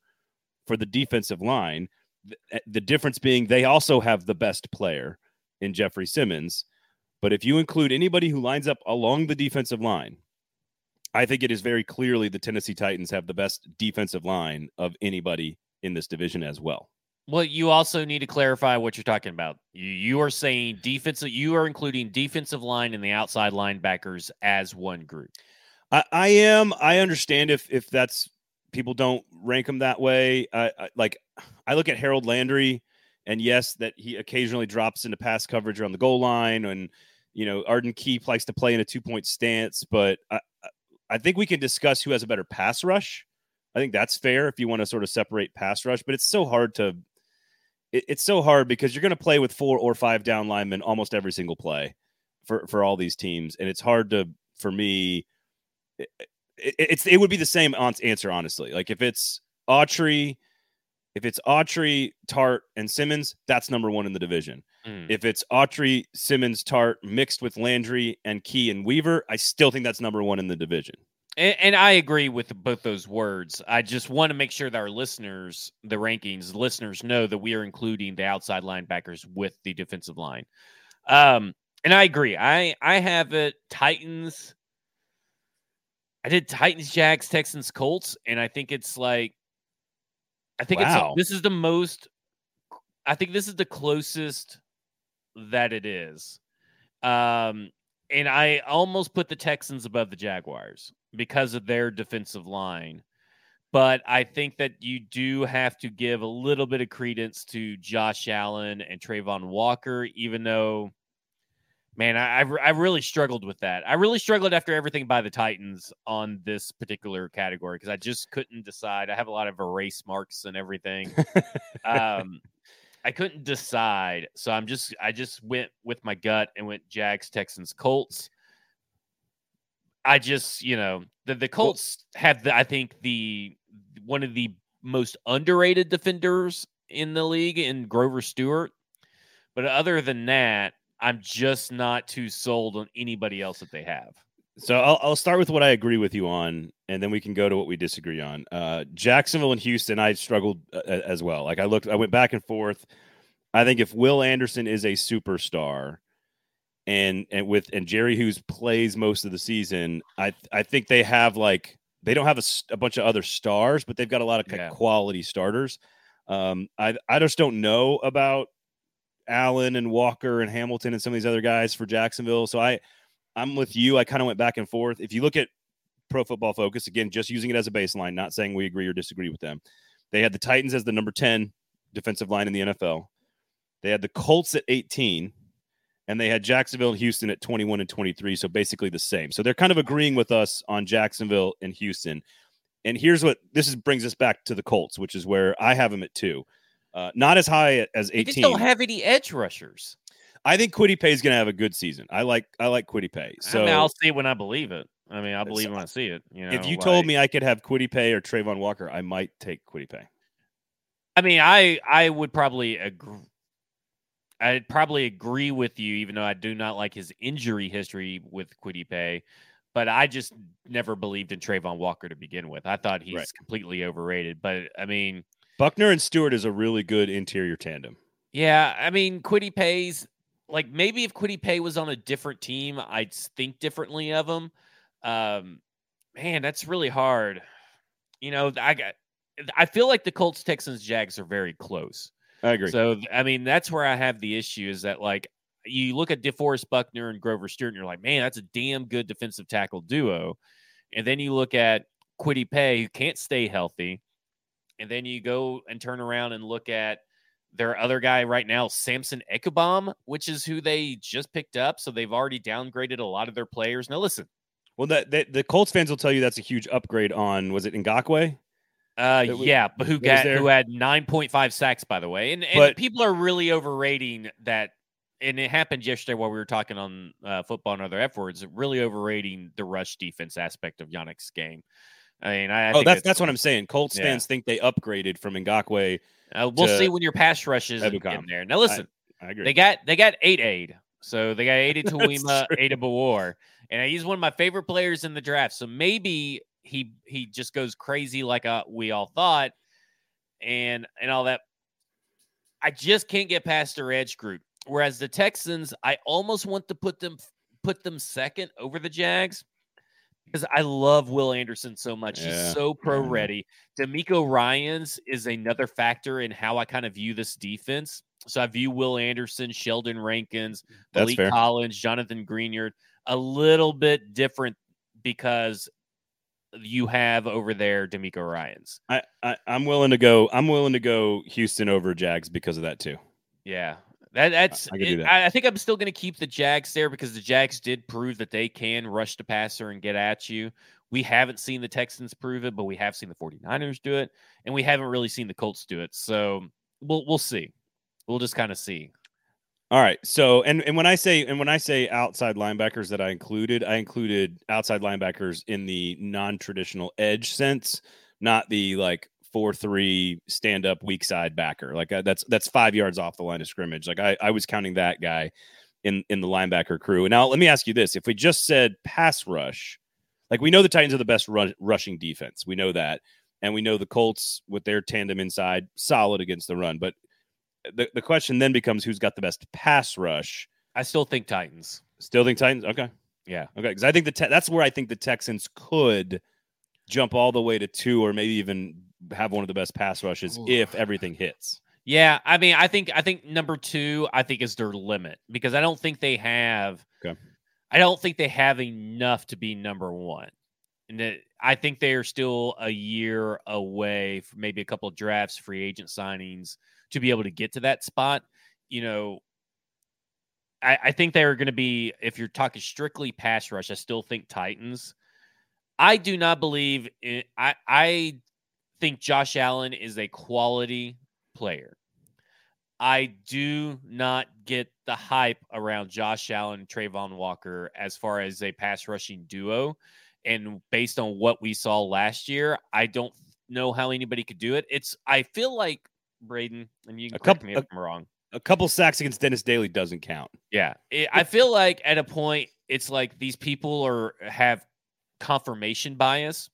for the defensive line. The, eh, the difference being they also have the best player in Jeffrey Simmons. But if you include anybody who lines up along the defensive line, I think it is very clearly the Tennessee Titans have the best defensive line of anybody in this division as well. Well, you also need to clarify what you're talking about. You, you are saying defensive. You are including defensive line and the outside linebackers as one group. I, I am. I understand if if that's people don't rank them that way. I, I like. I look at Harold Landry, and yes, that he occasionally drops into pass coverage around the goal line, and you know Arden Key likes to play in a two point stance. But I, I think we can discuss who has a better pass rush. I think that's fair if you want to sort of separate pass rush, but it's so hard to it, it's so hard because you're going to play with four or five down linemen almost every single play for for all these teams, and it's hard to for me. It, it, it's it would be the same answer honestly. Like if it's Autry, if it's Autry, Tart, and Simmons, that's number one in the division. Mm. If it's Autry, Simmons, Tart mixed with Landry and Key and Weaver, I still think that's number one in the division. And, and, I agree with both those words. I just want to make sure that our listeners, the rankings, listeners know that we are including the outside linebackers with the defensive line. Um, and I agree. I I have it Titans. I did Titans, Jags, Texans, Colts, and I think it's like, I think wow. it's this is the most. I think this is the closest that it is. Um, and I almost put the Texans above the Jaguars because of their defensive line. But I think that you do have to give a little bit of credence to Josh Allen and Travon Walker, even though, man, I, I really struggled with that. I really struggled after everything by the Titans on this particular category because I just couldn't decide. I have a lot of erase marks and everything. um, [LAUGHS] I couldn't decide, so I'm just I just went with my gut and went Jags, Texans, Colts. I just, you know, the the Colts well, have the I think the one of the most underrated defenders in the league in Grover Stewart. But other than that, I'm just not too sold on anybody else that they have. So I'll, I'll start with what I agree with you on, and then we can go to what we disagree on. Uh, Jacksonville and Houston, I struggled uh, as well. Like I looked, I went back and forth. I think if Will Anderson is a superstar, and and with and Jerry Hughes plays most of the season, I I think they have like they don't have a, a bunch of other stars, but they've got a lot of yeah. quality starters. Um, I I just don't know about Allen and Walker and Hamilton and some of these other guys for Jacksonville. So I I'm with you. I kind of went back and forth. If you look at Pro Football Focus again, just using it as a baseline, not saying we agree or disagree with them. They had the Titans as the number 10 defensive line in the NFL. They had the Colts at 18 and they had Jacksonville and Houston at 21 and 23, so basically the same. So they're kind of agreeing with us on Jacksonville and Houston. And here's what this is, brings us back to the Colts, which is where I have them at two. Uh, not as high as 18. They just don't have any edge rushers. I think Kwity Paye is going to have a good season. I like I like Kwity Paye. So I mean, I'll see it when I believe it. I mean, I believe when I see it. You know, if you like, told me I could have Kwity Paye or Travon Walker, I might take Kwity Paye. I mean, I I would probably agree. I'd probably agree with you, even though I do not like his injury history with Paye. But I just never believed in Travon Walker to begin with. I thought he's right. completely overrated. But I mean, Buckner and Stewart is a really good interior tandem. Yeah, I mean, Kwity Paye's like maybe if Paye was on a different team, I'd think differently of him. Um, man, that's really hard. You know, I got. I feel like the Colts, Texans, Jags are very close. I agree. So I mean, that's where I have the issue is that like you look at DeForest Buckner and Grover Stewart, and you're like, man, that's a damn good defensive tackle duo. And then you look at Kwity Paye, who can't stay healthy. And then you go and turn around and look at their other guy right now, Samson Ebukam, which is who they just picked up. So they've already downgraded a lot of their players. Now, listen. Well, the, the Colts fans will tell you that's a huge upgrade on, was it Ngakoue? Uh, was, yeah, but who got who had nine point five sacks, by the way, and, and but, people are really overrating that. And it happened yesterday while we were talking on uh, football and other F words. Really overrating the rush defense aspect of Yannick's game. I mean, I, I oh, that's that's what I'm saying. Colts yeah. fans think they upgraded from Ngakoue. Uh, we'll see when your pass rushes in there. Now, listen, I, I, agree. They got they got eight aid, so they got Adetomiwa, Ada Bawar, and he's one of my favorite players in the draft. So maybe he he just goes crazy like uh, we all thought, and and all that. I just can't get past their edge group. Whereas the Texans, I almost want to put them put them second over the Jags because I love Will Anderson so much. Yeah, He's so pro ready. DeMeco Ryans is another factor in how I kind of view this defense. So I view Will Anderson, Sheldon Rankins, Malik. Collins, Jonathan Greenard a little bit different because you have over there DeMeco Ryans. I, I I'm willing to go. I'm willing to go Houston over Jags because of that too. Yeah. That, that's I it- that. I, I think I'm still going to keep the Jags there because the Jags did prove that they can rush the passer and get at you. We haven't seen the Texans prove it, but we have seen the 49ers do it, and we haven't really seen the Colts do it. So we'll we'll see. We'll just kind of see. All right. So and and when I say and when I say outside linebackers that I included, I included outside linebackers in the non-traditional edge sense, not the like four three stand up weak side backer. Like uh, that's that's five yards off the line of scrimmage. Like I I was counting that guy in in the linebacker crew. And now let me ask you this: If we just said pass rush, like we know the Titans are the best ru- rushing defense, we know that, and we know the Colts with their tandem inside solid against the run, but the, the question then becomes who's got the best pass rush. I still think Titans. Still think Titans? Okay. Yeah. Okay. Because I think the te- that's where I think the Texans could jump all the way to two or maybe even have one of the best pass rushes Ooh. if everything hits. Yeah, I mean, I think I think number two, I think is their limit because I don't think they have. Okay. I don't think they have enough to be number one, and I think they are still a year away from maybe a couple of drafts, free agent signings to be able to get to that spot. You know, I, I think they are going to be. If you're talking strictly pass rush, I still think Titans. I do not believe. I I think Josh Allen is a quality player. I do not get the hype around Josh Allen and Travon Walker as far as a pass rushing duo. And based on what we saw last year, I don't know how anybody could do it. It's I feel like Braden, and you can A correct couple- me if I'm wrong. A couple sacks against Dennis Daley doesn't count. Yeah, it, I feel like at a point it's like these people are have confirmation bias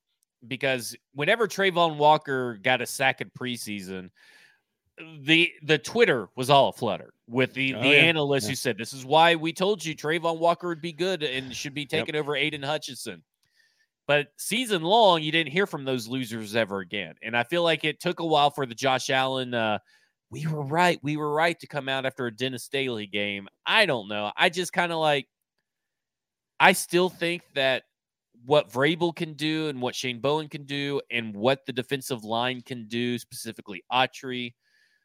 because whenever Travon Walker got a sack in preseason, the the Twitter was all aflutter with the Oh, the yeah, analysts yeah. who said this is why we told you Travon Walker would be good and should be taking over Aidan Hutchinson. But season long, you didn't hear from those losers ever again. And I feel like it took a while for the Josh Allen. Uh, we were right. We were right to come out after a Dennis Daley game. I don't know. I just kind of like. I still think that what Vrabel can do and what Shane Bowen can do and what the defensive line can do, specifically Autry,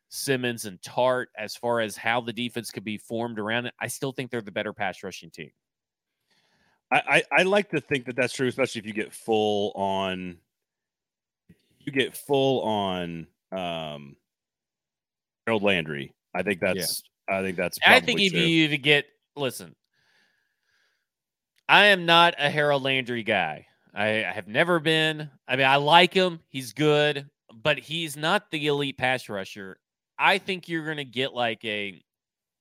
Simmons, and Tart, as far as how the defense could be formed around it, I still think they're the better pass rushing team. I, I, I like to think that that's true, especially if you get full on. You get full on um, Harold Landry. I think that's. I think that's. I think if true. you to get listen, I am not a Harold Landry guy. I, I have never been. I mean, I like him. He's good, but he's not the elite pass rusher. I think you're going to get like a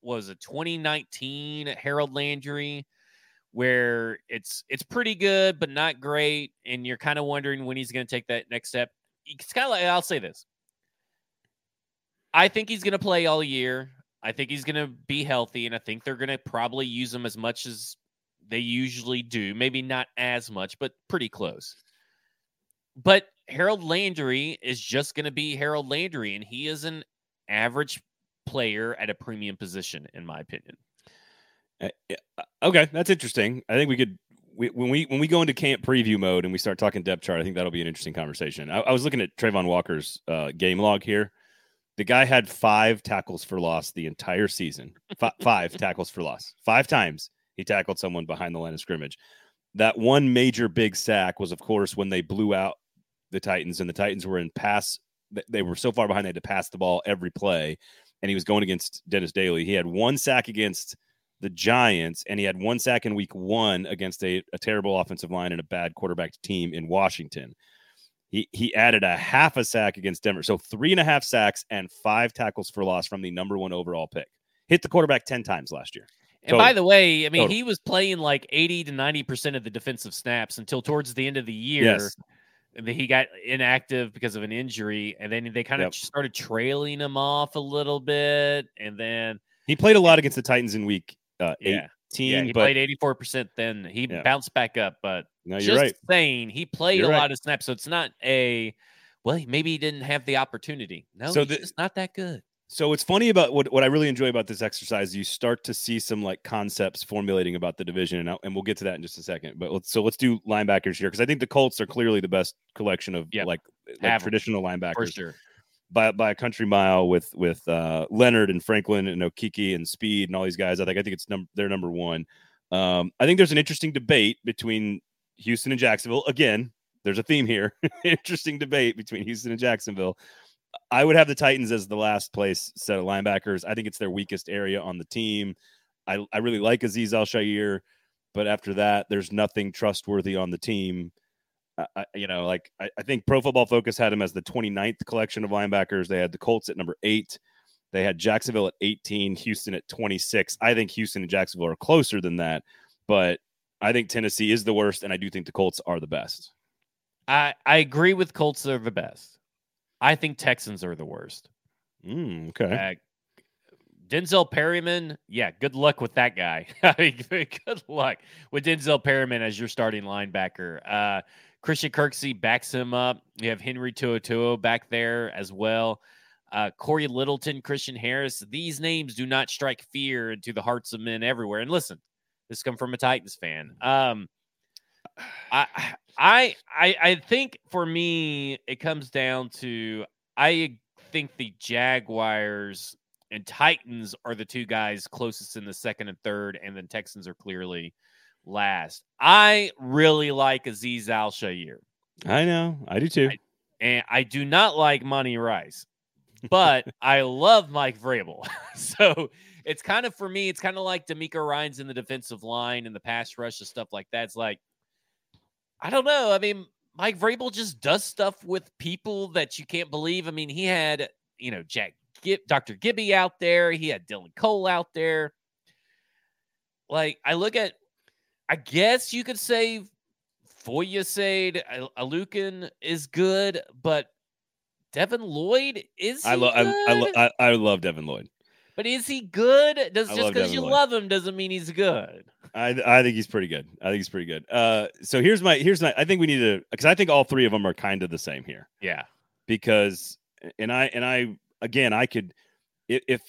what was it 2019 Harold Landry where it's it's pretty good but not great and you're kind of wondering when he's going to take that next step. It's kind of like I'll say this. I think he's going to play all year. I think he's going to be healthy, and I think they're going to probably use him as much as they usually do. Maybe not as much, but pretty close. But Harold Landry is just going to be Harold Landry, and he is an average player at a premium position, in my opinion. Uh, uh, Okay, that's interesting. I think we could we, when we when we go into camp preview mode and we start talking depth chart. I think that'll be an interesting conversation. I, I was looking at Travon Walker's uh, game log here. The guy had five tackles for loss the entire season. F- [LAUGHS] five tackles for loss. Five times he tackled someone behind the line of scrimmage. That one major big sack was, of course, when they blew out the Titans, and the Titans were in pass. They were so far behind they had to pass the ball every play, and he was going against Dennis Daley. He had one sack against the Giants, and he had one sack in week one against a, a terrible offensive line and a bad quarterback team in Washington. He he added a half a sack against Denver. So three and a half sacks and five tackles for loss from the number one overall pick. Hit the quarterback 10 times last year. And by the way, I mean, he was playing like 80 to 90% of the defensive snaps until towards the end of the year. Yes. And then he got inactive because of an injury. And then they kind of Yep. started trailing him off a little bit. And then, He played a lot against the Titans in week uh, yeah, 18, yeah he but played 84% then. He Yeah. bounced back up. But No, you're just right. saying he played You're a right. lot of snaps, so it's not a well, maybe he didn't have the opportunity. No, So it's not that good. So what's funny about what, what I really enjoy about this exercise, you start to see some like concepts formulating about the division, and, I, and we'll get to that in just a second. But let's so let's do linebackers here because I think the Colts are clearly the best collection of Yep. like like traditional For linebackers sure. By by a country mile with with uh, Leonard and Franklin and Okiki and Speed and all these guys. I think I think it's num- they're number one. Um, I think there's an interesting debate between Houston and Jacksonville. Again, there's a theme here. [LAUGHS] interesting debate between Houston and Jacksonville. I would have the Titans as the last place set of linebackers. I think it's their weakest area on the team. I, I really like Azeez Al-Shaair, but after that, there's nothing trustworthy on the team. I, you know, like I, I think Pro Football Focus had him as the 29th collection of linebackers. They had the Colts at number eight. They had Jacksonville at 18, Houston at 26. I think Houston and Jacksonville are closer than that, but I think Tennessee is the worst, and I do think the Colts are the best. I I agree with Colts are the best. I think Texans are the worst. Mm, okay. Uh, Denzel Perryman, yeah, good luck with that guy. I [LAUGHS] mean, good luck with Denzel Perryman as your starting linebacker. Uh, Christian Kirksey backs him up. You have Henry To'oTo'o back there as well. Uh, Cory Littleton, Christian Harris. These names do not strike fear into the hearts of men everywhere. And listen, this come from a Titans fan. Um, I, I, I, I think for me, it comes down to I think the Jaguars and Titans are the two guys closest in the second and third, and then Texans are clearly last. I really like Azeez Al-Shaair, I know. I do too. and I do not like Monty Rice, but [LAUGHS] I love Mike Vrabel. [LAUGHS] so it's kind of for me, it's kind of like DeMeco Ryan's in the defensive line and the pass rush and stuff like that. It's like, I don't know. I mean, Mike Vrabel just does stuff with people that you can't believe. I mean, he had, you know, Jack Gib, Dr. Gibby out there. He had Dylan Cole out there. Like, I look at, I guess you could say Foyesade, Oluokun is good, but Devin Lloyd is I love. I, I, lo- I, I love Devin Lloyd. But is he good? Does I just because you Lloyd. love him doesn't mean he's good. I I think he's pretty good. I think he's pretty good. Uh, so here's my here's my. I think we need to because I think all three of them are kind of the same here Yeah. because and I and I again I could if,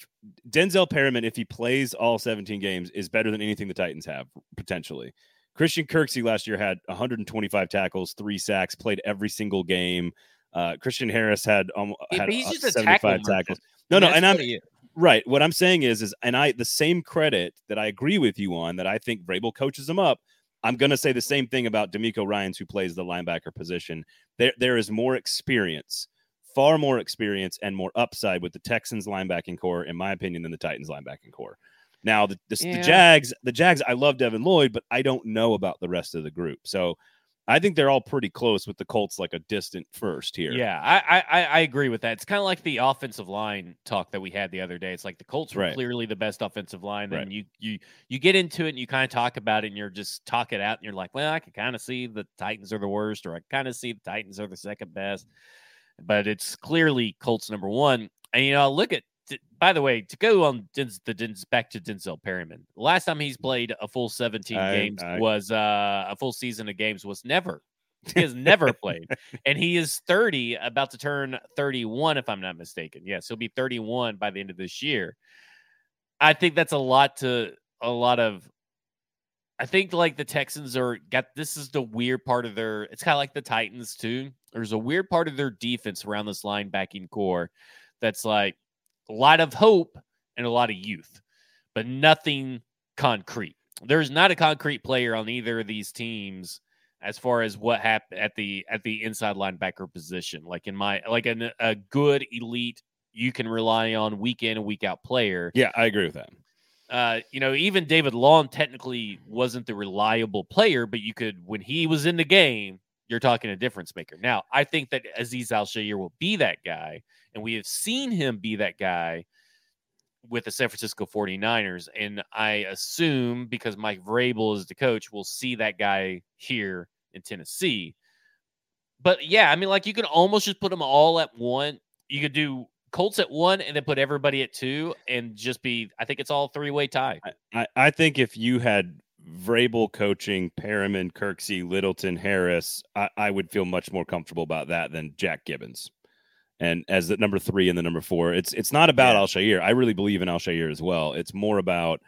Denzel Perryman if he plays all 17 games is better than anything the Titans have potentially. Christian Kirksey last year had 125 tackles, three sacks, played every single game. Uh, Christian Harris had um, had he's just a tackle 75 tackles. No, no, and I'm what he is. Right. What I'm saying is, is, and I the same credit that I agree with you on that I think Vrabel coaches them up. I'm going to say the same thing about DeMeco Ryan's, who plays the linebacker position. There, there is more experience, far more experience, and more upside with the Texans linebacking core, in my opinion, than the Titans linebacking core. Now, the, the, the Jags, the Jags, I love Devin Lloyd, but I don't know about the rest of the group. So I think they're all pretty close with the Colts, like a distant first here. Yeah, I, I I- I agree with that. It's kind of like the offensive line talk that we had the other day. It's like the Colts were Right. clearly the best offensive line, Right. and you you you get into it and you kind of talk about it, and you're just talk it out, and you're like, well, I can kind of see the Titans are the worst, or I kind of see the Titans are the second best, but it's clearly Colts number one. And you know, look at by the way, to go on Denz, the Denz, back to Denzel Perryman. The last time he's played a full 17 I- games I- was uh, a full season of games was never. [LAUGHS] He has never played and he is 30, about to turn 31, if I'm not mistaken. Yes, he'll be 31 by the end of this year. I think that's a lot to a lot of. I think like the Texans are got this is the weird part of their. It's kind of like the Titans too. There's a weird part of their defense around this linebacking core that's like a lot of hope and a lot of youth, but nothing concrete. There's not a concrete player on either of these teams as far as what happened at the at the inside linebacker position. Like in my like an, a good elite you can rely on week in and week out player. Yeah, I agree with that. Uh, you know, even David Long technically wasn't the reliable player, but you could when he was in the game, you're talking a difference maker. Now, I think that Azeez Al-Shaair will be that guy, and we have seen him be that guy with the San Francisco 49ers. And I assume because Mike Vrabel is the coach, we'll see that guy here in Tennessee. But yeah, I mean, like you can almost just put them all at one. You could do Colts at one and then put everybody at two and just be, I think it's all three way tie. I, I, think if you had Vrabel coaching Perryman, Kirksey, Littleton, Harris, I, I, would feel much more comfortable about that than Jack Gibbens. And as the number three and the number four, it's it's not about yeah. Al-Shaair. I really believe in Al-Shaair as well. It's more about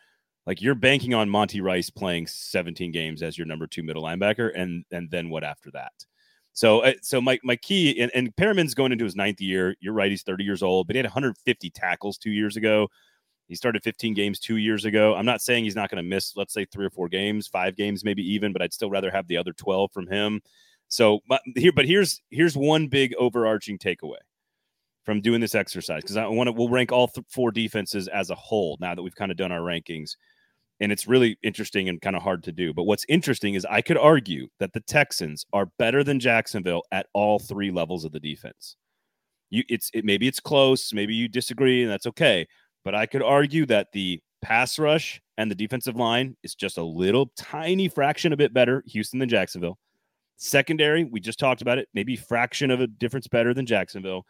like you're banking on Monty Rice playing 17 games as your number two middle linebacker, and and then what after that? So, uh, so my my key and, and Perryman's going into his ninth year. You're right; he's 30 years old, but he had 150 tackles two years ago. He started 15 games two years ago. I'm not saying he's not going to miss, let's say, three or four games, five games, maybe even, but I'd still rather have the other 12 from him. So, but here, but here's here's one big overarching takeaway from doing this exercise because I want to we'll rank all th- four defenses as a whole now that we've kind of done our rankings and it's really interesting and kind of hard to do. But what's interesting is I could argue that the Texans are better than Jacksonville at all three levels of the defense. You, it's it, maybe it's close, maybe you disagree, and that's okay. But I could argue that the pass rush and the defensive line is just a little tiny fraction a bit better Houston than Jacksonville. Secondary, we just talked about it, maybe fraction of a difference better than Jacksonville.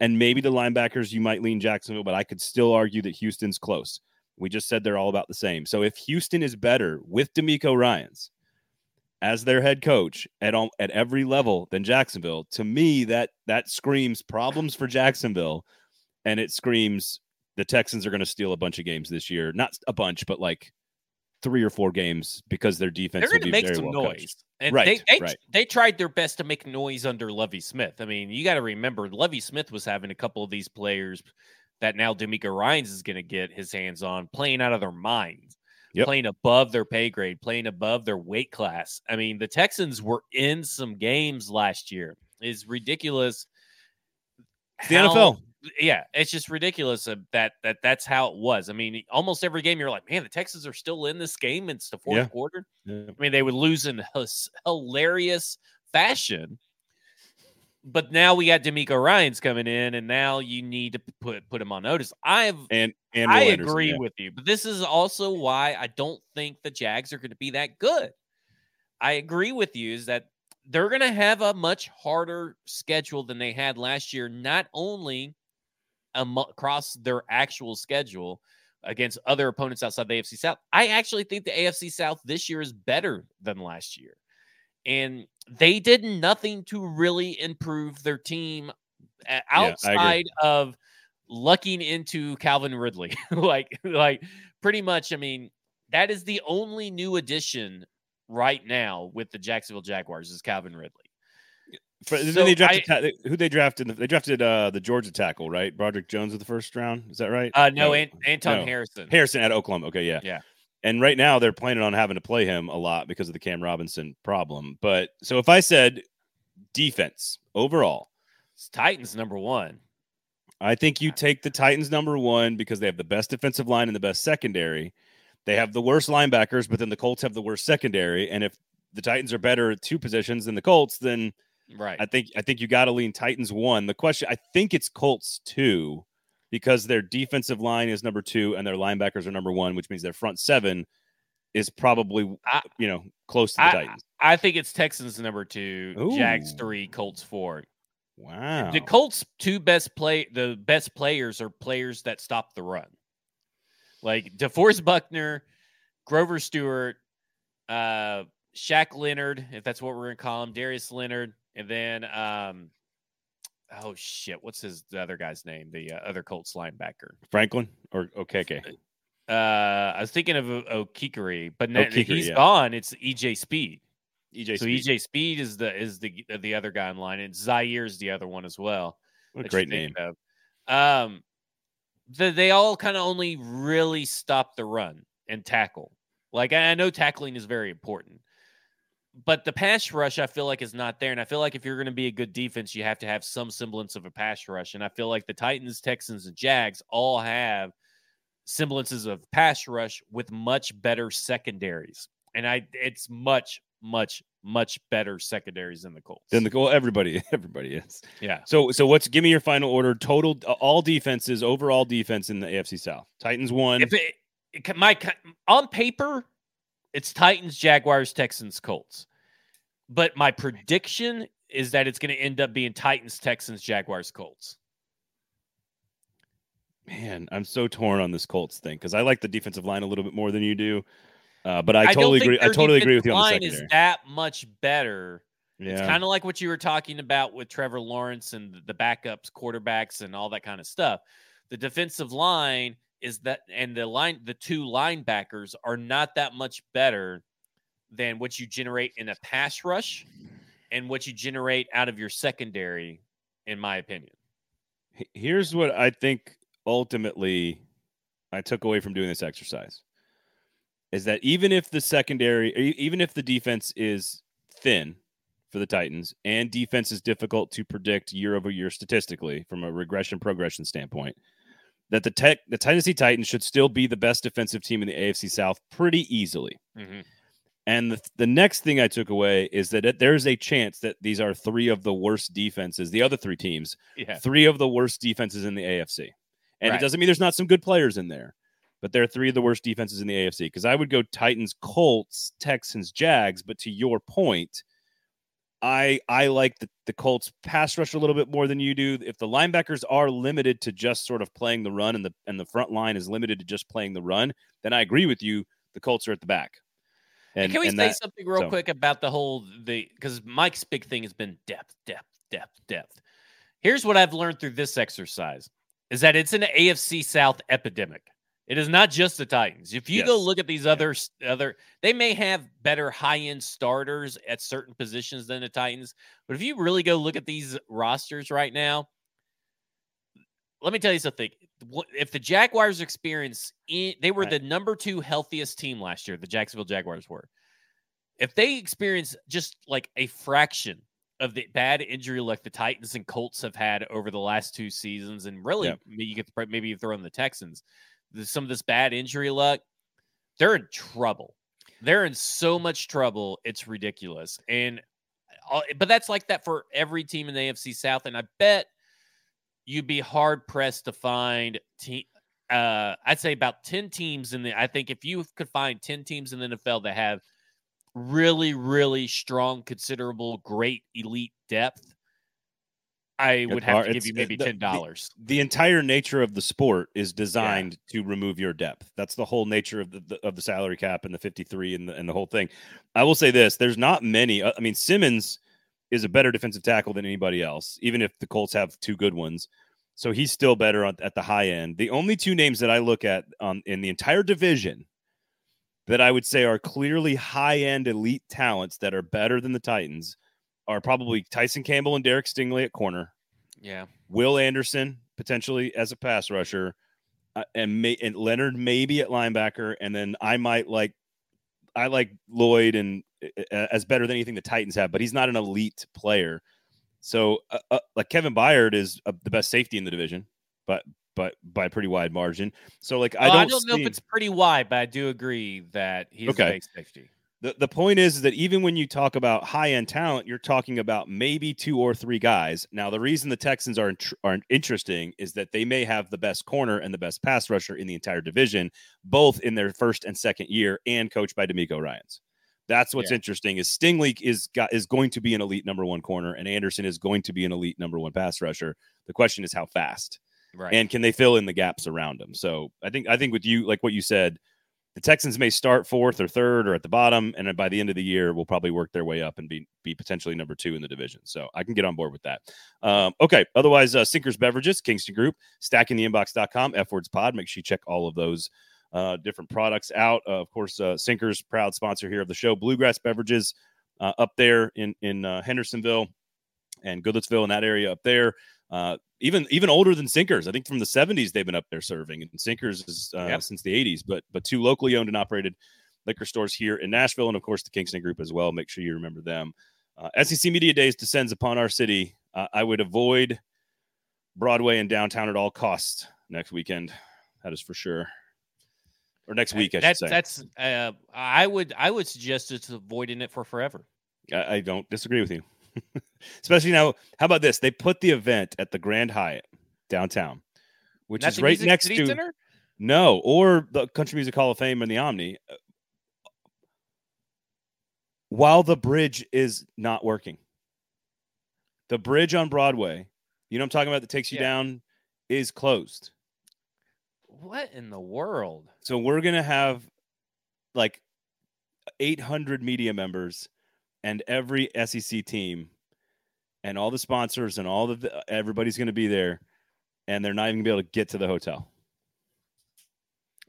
And maybe the linebackers you might lean Jacksonville, but I could still argue that Houston's close. We just said they're all about the same. So if Houston is better with DeMeco Ryans as their head coach at all, at every level than Jacksonville, to me that that screams problems for Jacksonville, and it screams the Texans are going to steal a bunch of games this year. Not a bunch, but like three or four games because their defense they're going to make some well noise. Coached. And right, they, they, right. they tried their best to make noise under Lovie Smith. I mean, you got to remember Lovie Smith was having a couple of these players that now DeMeco Ryans is going to get his hands on playing out of their minds, yep. playing above their pay grade, playing above their weight class. I mean, the Texans were in some games last year. Is ridiculous. the NFL. Yeah, it's just ridiculous that that that's how it was. I mean, almost every game you're like, man, the Texans are still in this game. It's the fourth yeah. quarter. Yeah. I mean, they would lose in hilarious fashion but now we got DeMeco Ryans coming in, and now you need to put put him on notice. I've and and I Anderson, agree yeah. with you, but this is also why I don't think the Jags are going to be that good. I agree with you is that they're going to have a much harder schedule than they had last year, not only across their actual schedule against other opponents outside the AFC South. I actually think the AFC South this year is better than last year. And they did nothing to really improve their team outside yeah, of lucking into Calvin Ridley. [LAUGHS] like, like pretty much, I mean, that is the only new addition right now with the Jacksonville Jaguars is Calvin Ridley. For, so then they drafted I, who they drafted. They drafted uh, the Georgia tackle, right? Broderick Jones of the first round. Is that right? Uh, no, no. An- Anton no. Harrison. Harrison at Oklahoma. Okay, yeah, yeah. And right now they're planning on having to play him a lot because of the Cam Robinson problem. But so if I said defense overall, it's Titans number one. I think you take the Titans number one because they have the best defensive line and the best secondary. They have the worst linebackers, but then the Colts have the worst secondary. And if the Titans are better at two positions than the Colts, then right. I think I think you got to lean Titans one. The question I think it's Colts two because their defensive line is number two and their linebackers are number one, which means their front seven is probably I, you know close to the I, Titans. I think it's Texans number two, Ooh. Jags three, Colts four. Wow. The Colts two best play the best players are players that stop the run. Like DeForest Buckner, Grover Stewart, uh Shaq Leonard, if that's what we're gonna call him, Darius Leonard, and then um oh shit, what's his the other guy's name? The uh, other Colts linebacker, Franklin or Okeke. Uh, I was thinking of Okereke, but now he's yeah. gone. It's EJ Speed. EJ. So Speed. EJ Speed is the is the the other guy in line, and Zaire is the other one as well. What a great name. Of. Um, the, they all kind of only really stop the run and tackle. Like I know tackling is very important, but the pass rush I feel like is not there. And I feel like if you're going to be a good defense, you have to have some semblance of a pass rush. And I feel like the Titans, Texans, and Jags all have semblances of pass rush with much better secondaries. And I it's much, much, much better secondaries than the Colts. Than the goal, everybody, [LAUGHS] everybody is. Yeah. So so what's give me your final order? Total uh, all defenses, overall defense in the AFC South. Titans one. If it, my on paper, it's Titans, Jaguars, Texans, Colts. But my prediction is that it's going to end up being Titans, Texans, Jaguars, Colts. Man, I'm so torn on this Colts thing because I like the defensive line a little bit more than you do. Uh, but I totally agree. I totally agree with you on the secondary. Is that much better? Yeah. It's kind of like what you were talking about with Trevor Lawrence and the backups, quarterbacks, and all that kind of stuff. The defensive line is that, and the line, the two linebackers are not that much better than what you generate in a pass rush and what you generate out of your secondary, in my opinion. Here's what I think ultimately I took away from doing this exercise is that even if the secondary, even if the defense is thin for the Titans and defense is difficult to predict year over year statistically from a regression progression standpoint, that the tech the Tennessee Titans should still be the best defensive team in the AFC South pretty easily. Mm-hmm. And the, the next thing I took away is that it, there's a chance that these are three of the worst defenses, the other three teams, yeah. three of the worst defenses in the AFC. And right. it doesn't mean there's not some good players in there, but they're three of the worst defenses in the AFC. Because I would go Titans, Colts, Texans, Jags. But to your point, I I like the, the Colts pass rush a little bit more than you do. If the linebackers are limited to just sort of playing the run and the and the front line is limited to just playing the run, then I agree with you. The Colts are at the back. And, can we say that, something real so. quick about the whole the because Mike's big thing has been depth, depth, depth, depth. Here's what I've learned through this exercise is that it's an AFC South epidemic. It is not just the Titans. If you yes. go look at these other other, they may have better high end starters at certain positions than the Titans, but if you really go look at these rosters right now, let me tell you something. If the Jaguars experience, they were right. the number two healthiest team last year. The Jacksonville Jaguars were. If they experience just like a fraction of the bad injury luck the Titans and Colts have had over the last two seasons, and really, yeah. you get maybe you throw in the Texans, some of this bad injury luck, they're in trouble. They're in so much trouble, it's ridiculous. And uh, but that's like that for every team in the AFC South, and I bet you'd be hard pressed to find team. Uh, I'd say about ten teams in the. I think if you could find ten teams in the NFL that have really, really strong, considerable, great elite depth, I would have to give you maybe ten dollars. The, the, entire nature of the sport is designed yeah. to remove your depth. That's the whole nature of the, the, of the salary cap and the fifty three and the and the whole thing. I will say this: there's not many. Uh, I mean, Simmons is a better defensive tackle than anybody else, even if the Colts have two good ones. So he's still better on, at the high end. The only two names that I look at um, in the entire division that I would say are clearly high end elite talents that are better than the Titans are probably Tyson Campbell and Derek Stingley at corner. Yeah. Will Anderson potentially as a pass rusher. Uh, and, may, and Leonard maybe at linebacker, and then I might like I like Lloyd and uh, as better than anything the Titans have, but he's not an elite player. So, uh, uh, like Kevin Byard is uh, the best safety in the division, but but by a pretty wide margin. So, like I don't, I don't see... know if it's pretty wide, but I do agree that he's okay. safety. The, the point is, is that even when you talk about high end talent, you're talking about maybe two or three guys. Now, the reason the Texans are are interesting is that they may have the best corner and the best pass rusher in the entire division, both in their first and second year, and coached by DeMeco Ryans. That's what's yeah. interesting is Stingley is got is going to be an elite number one corner, and Anderson is going to be an elite number one pass rusher. The question is how fast, right? And can they fill in the gaps around them? So I think I think with you, like what you said, the Texans may start fourth or third or at the bottom, and by the end of the year, will probably work their way up and be be potentially number two in the division. So I can get on board with that. Um, okay. Otherwise, uh, Sinkers Beverages, Kingston Group, stackingtheinbox.com, F words pod. Make sure you check all of those uh, different products out. Uh, of course, uh, Sinkers, proud sponsor here of the show. Bluegrass Beverages uh, up there in in uh, Hendersonville and Goodlettsville in that area up there. Uh, even even older than Sinkers, I think from the '70s they've been up there serving, and Sinkers is yep. since the '80s. But but two locally owned and operated liquor stores here in Nashville, and of course the Kingston Group as well. Make sure you remember them. Uh, SEC Media Days descends upon our city. I would avoid Broadway and downtown at all costs next weekend. That is for sure or next week. I that's should say. that's. Uh, I would I would suggest it's avoiding it for forever. I, I don't disagree with you, [LAUGHS] especially now. How about this? They put the event at the Grand Hyatt downtown, which Not is right Music next City to Center? no, or the Country Music Hall of Fame and the Omni. Uh, while the bridge is not working, the bridge on Broadway, you know I'm talking about that takes you Yeah. down, is closed. What in the world? So we're gonna have like 800 media members and every SEC team and all the sponsors and all the everybody's going to be there and they're not even going to be able to get to the hotel.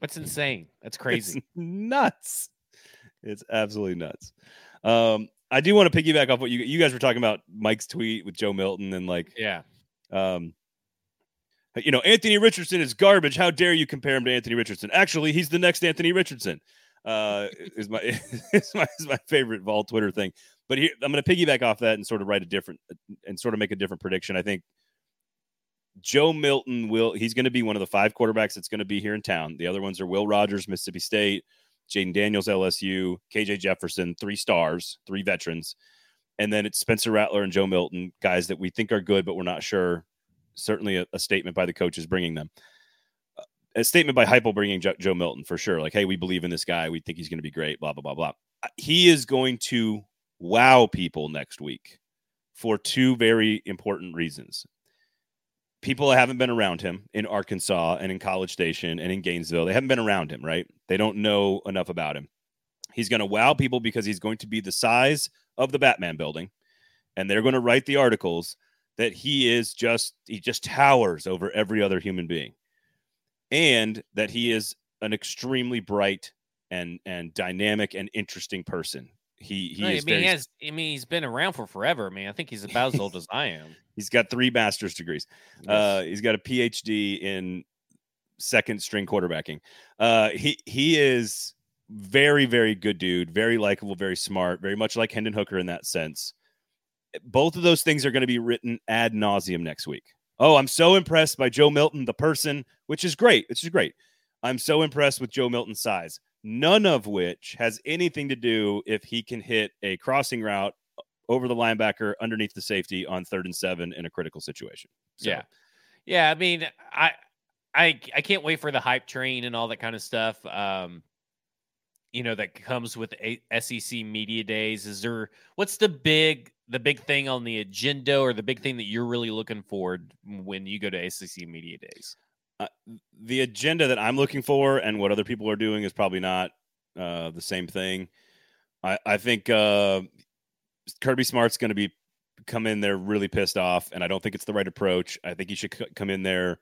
That's insane. That's crazy. It's nuts. It's absolutely nuts. Um, I do want to piggyback off what you you guys were talking about Mike's tweet with Joe Milton and like yeah. Um, you know, Anthony Richardson is garbage. How dare you compare him to Anthony Richardson? Actually, he's the next Anthony Richardson. Uh, is my [LAUGHS] is my is my favorite Vol Twitter thing. But here, I'm going to piggyback off that and sort of write a different and sort of make a different prediction. I think Joe Milton will he's going to be one of the five quarterbacks that's going to be here in town. The other ones are Will Rogers, Mississippi State, Jayden Daniels, LSU, KJ Jefferson, three stars, three veterans. And then it's Spencer Rattler and Joe Milton, guys that we think are good, but we're not sure. Certainly a, a statement by the coaches bringing them. A statement by Heupel bringing jo- Joe Milton for sure. Like, hey, we believe in this guy. We think he's going to be great, blah, blah, blah, blah. Uh, he is going to wow people next week for two very important reasons people haven't been around him in Arkansas and in College Station and in Gainesville. They haven't been around him, right? They don't know enough about him. He's going to wow people because he's going to be the size of the Batman building, and they're going to write the articles that he is just he just towers over every other human being, and that he is an extremely bright and and dynamic and interesting person. He he no, is I mean, very, he has. I mean, he's been around for forever. I mean, I think he's about as old as I am. [LAUGHS] He's got three master's degrees. Yes. Uh, he's got a PhD in second string quarterbacking. Uh, he he is very very good dude, very likable, very smart, very much like Hendon Hooker in that sense. Both of those things are going to be written ad nauseum next week. Oh, I'm so impressed by Joe Milton, the person, which is great. Which is great. I'm so impressed with Joe Milton's size. None of which has anything to do if he can hit a crossing route over the linebacker underneath the safety on third and seven in a critical situation. So, Yeah. Yeah, I mean, I I I can't wait for the hype train and all that kind of stuff. Um you know that comes with a SEC media days. Is there what's the big the big thing on the agenda or the big thing that you're really looking forward when you go to SEC media days? uh, the agenda that I'm looking for and what other people are doing is probably not uh, the same thing. I, I think uh, Kirby Smart's going to be come in there really pissed off, and I don't think it's the right approach. I think he should c- come in there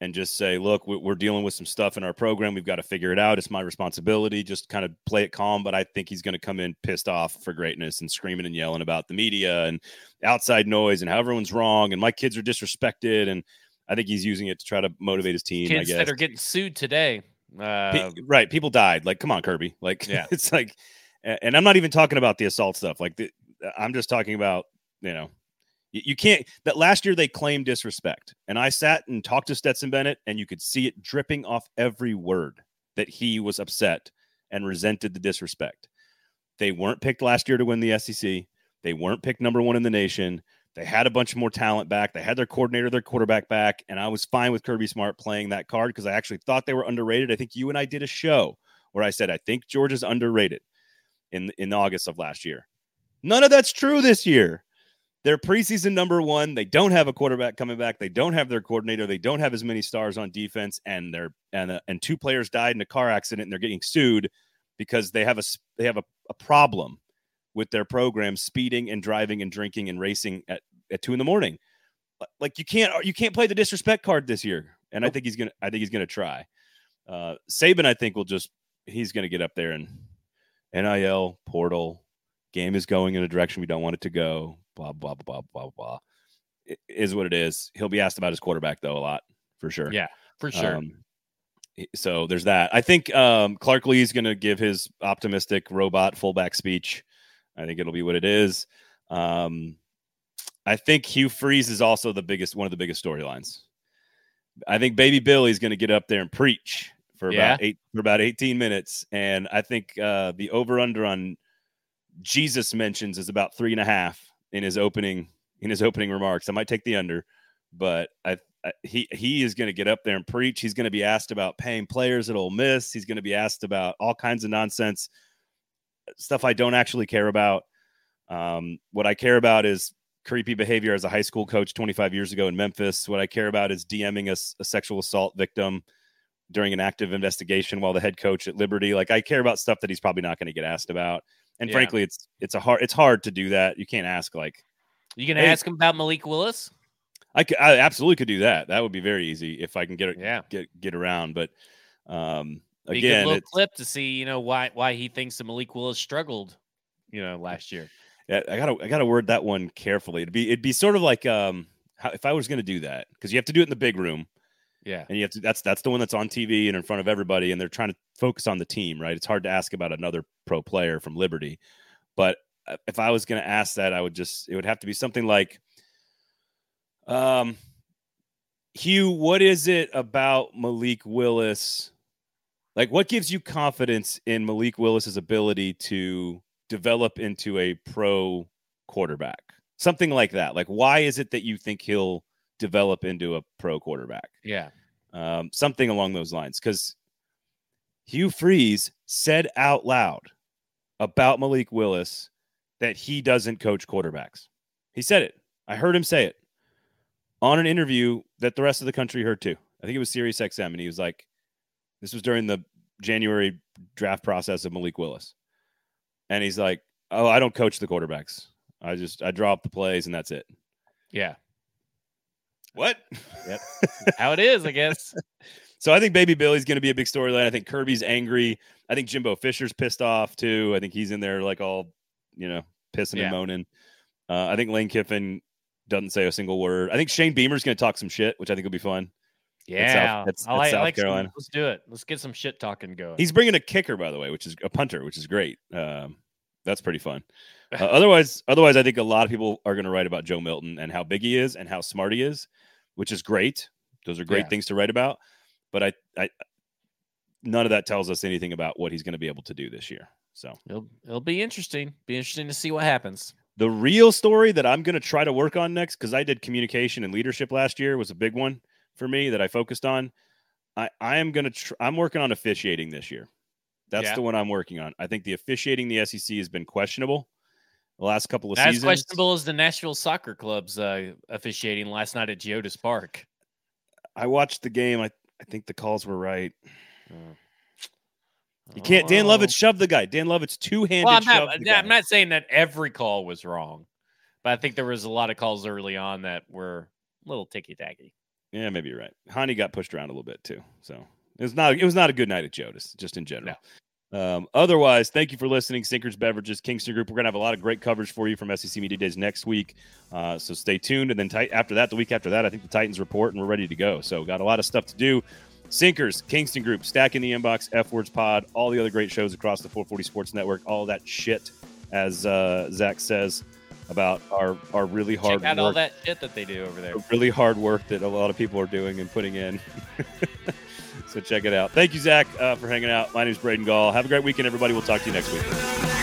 and just say, "Look, we- we're dealing with some stuff in our program. We've got to figure it out. It's my responsibility. Just kind of play it calm." But I think he's going to come in pissed off for greatness and screaming and yelling about the media and outside noise and how everyone's wrong and my kids are disrespected and I think he's using it to try to motivate his team. I Kids guess that are getting sued today. Uh, right people died like come on kirby like Yeah. [LAUGHS] it's like and i'm not even talking about the assault stuff like the, i'm just talking about you know you, can't that last year they claimed disrespect and i sat and talked to stetson bennett and you could see it dripping off every word that he was upset and resented the disrespect they weren't picked last year to win the sec they weren't picked number one in the nation they had a bunch more talent back. They had their coordinator, their quarterback back, and I was fine with Kirby Smart playing that card because I actually thought they were underrated. I think you and I did a show where I said I think Georgia's underrated in in August of last year. None of that's true this year. They're preseason number one. They don't have a quarterback coming back. They don't have their coordinator. They don't have as many stars on defense, and they're and uh, and two players died in a car accident, and they're getting sued because they have a they have a, a problem with their program speeding and driving and drinking and racing at, at two in the morning. Like you can't you can't play the disrespect card this year, and I think he's gonna I think he's gonna try. Uh, Saban, I think will just he's gonna get up there and nil portal game is going in a direction we don't want it to go. Blah blah blah blah blah blah. It is what it is. He'll be asked about his quarterback though a lot for sure. yeah, for sure. Um, so there's that. I think um, Clark Lea is going to give his optimistic robot fullback speech. I think it'll be what it is. Um, I think Hugh Freeze is also the biggest, one of the biggest storylines. I think Baby Billy's going to get up there and preach for about eight for about 18 minutes, and I think uh, the over under on Jesus mentions is about three and a half in his opening in his opening remarks. I might take the under, but I uh, he he is going to get up there and preach. He's going to be asked about paying players at Ole Miss. He's going to be asked about all kinds of nonsense stuff I don't actually care about. Um, what I care about is creepy behavior as a high school coach 25 years ago in Memphis. What I care about is DMing a sexual assault victim during an active investigation while the head coach at Liberty. Like I care about stuff that he's probably not going to get asked about. And Yeah. frankly, it's it's a hard it's hard to do that. You can't ask like You gonna Hey. ask him about Malik Willis? I, could, I absolutely could do that. That would be very easy if I can get it Yeah. get get around. But um, Be a again, little clip to see, you know, why why he thinks that Malik Willis struggled, you know, last year. yeah, I gotta I gotta word that one carefully. It'd be it'd be sort of like um, how, if I was going to do that because you have to do it in the big room Yeah. and you have to that's that's the one that's on TV and in front of everybody and they're trying to focus on the team, right? It's hard to ask about another pro player from Liberty, but uh, if I was going to ask that, I would just it would have to be something like, um, Hugh, what is it about Malik Willis? Like, what gives you confidence in Malik Willis's ability to develop into a pro quarterback? Something like that. Like, why is it that you think he'll develop into a pro quarterback? Yeah. um, something along those lines. Because Hugh Freeze said out loud about Malik Willis that he doesn't coach quarterbacks. He said it. I heard him say it on an interview that the rest of the country heard too. I think it was Sirius XM, and he was like, "This was during the January draft process of Malik Willis," and he's like, "Oh, I don't coach the quarterbacks. I just I draw up the plays, and that's it." Yeah. What? Yep. [LAUGHS] How it is, I guess. So I think Baby Billy's going to be a big storyline. I think Kirby's angry. I think Jimbo Fisher's pissed off too. I think he's in there like all, you know, pissing Yeah. and moaning. Uh, I think Lane Kiffin doesn't say a single word. I think Shane Beamer's going to talk some shit, which I think will be fun. Yeah. I like, that's I South like some- Carolina. let's do it. Let's get some shit talking going. He's bringing a kicker, by the way, which is a punter, which is great. Um, that's pretty fun. [LAUGHS] Uh, otherwise, otherwise, I think a lot of people are going to write about Joe Milton and how big he is and how smart he is, which is great. Those are great Yeah. things to write about. But I, I, none of that tells us anything about what he's going to be able to do this year. So it'll, it'll be interesting. Be interesting to see what happens. the real story that I'm going to try to work on next, because I did communication and leadership last year, was a big one for me that I focused on. I, I am going to. Tr- I'm working on officiating this year. That's Yeah. the one I'm working on. I think the officiating the SEC has been questionable the last couple of as seasons. questionable as the Nashville Soccer Club's uh, officiating last night at Geodis Park. I watched the game. I, I think the calls were right. Oh. You can't. Dan Oh. Lovitz shoved the guy. Dan Lovitz two handed Well, I'm not. I'm not saying that every call was wrong, but I think there was a lot of calls early on that were a little ticky tacky. Yeah, maybe you're right. Hany got pushed around a little bit too. So it was not it was not a good night at Geodis, just in general. Um, otherwise, thank you for listening. Sinkers Beverages, Kingston Group. We're gonna have a lot of great coverage for you from SEC Media Days next week. Uh, so stay tuned. And then tit- after that, the week after that, I think the Titans report and we're ready to go. So got a lot of stuff to do. Sinkers, Kingston Group, Stacking the Inbox, F Words Pod, all the other great shows across the 440 Sports Network, all that shit, as uh, Zach says about our our really hard Check out work all that shit that they do over there. really hard work that a lot of people are doing and putting in. [LAUGHS] check it out. Thank you, Zach, uh, for hanging out. My name is Braden Gall. Have a great weekend, everybody. We'll talk to you next week.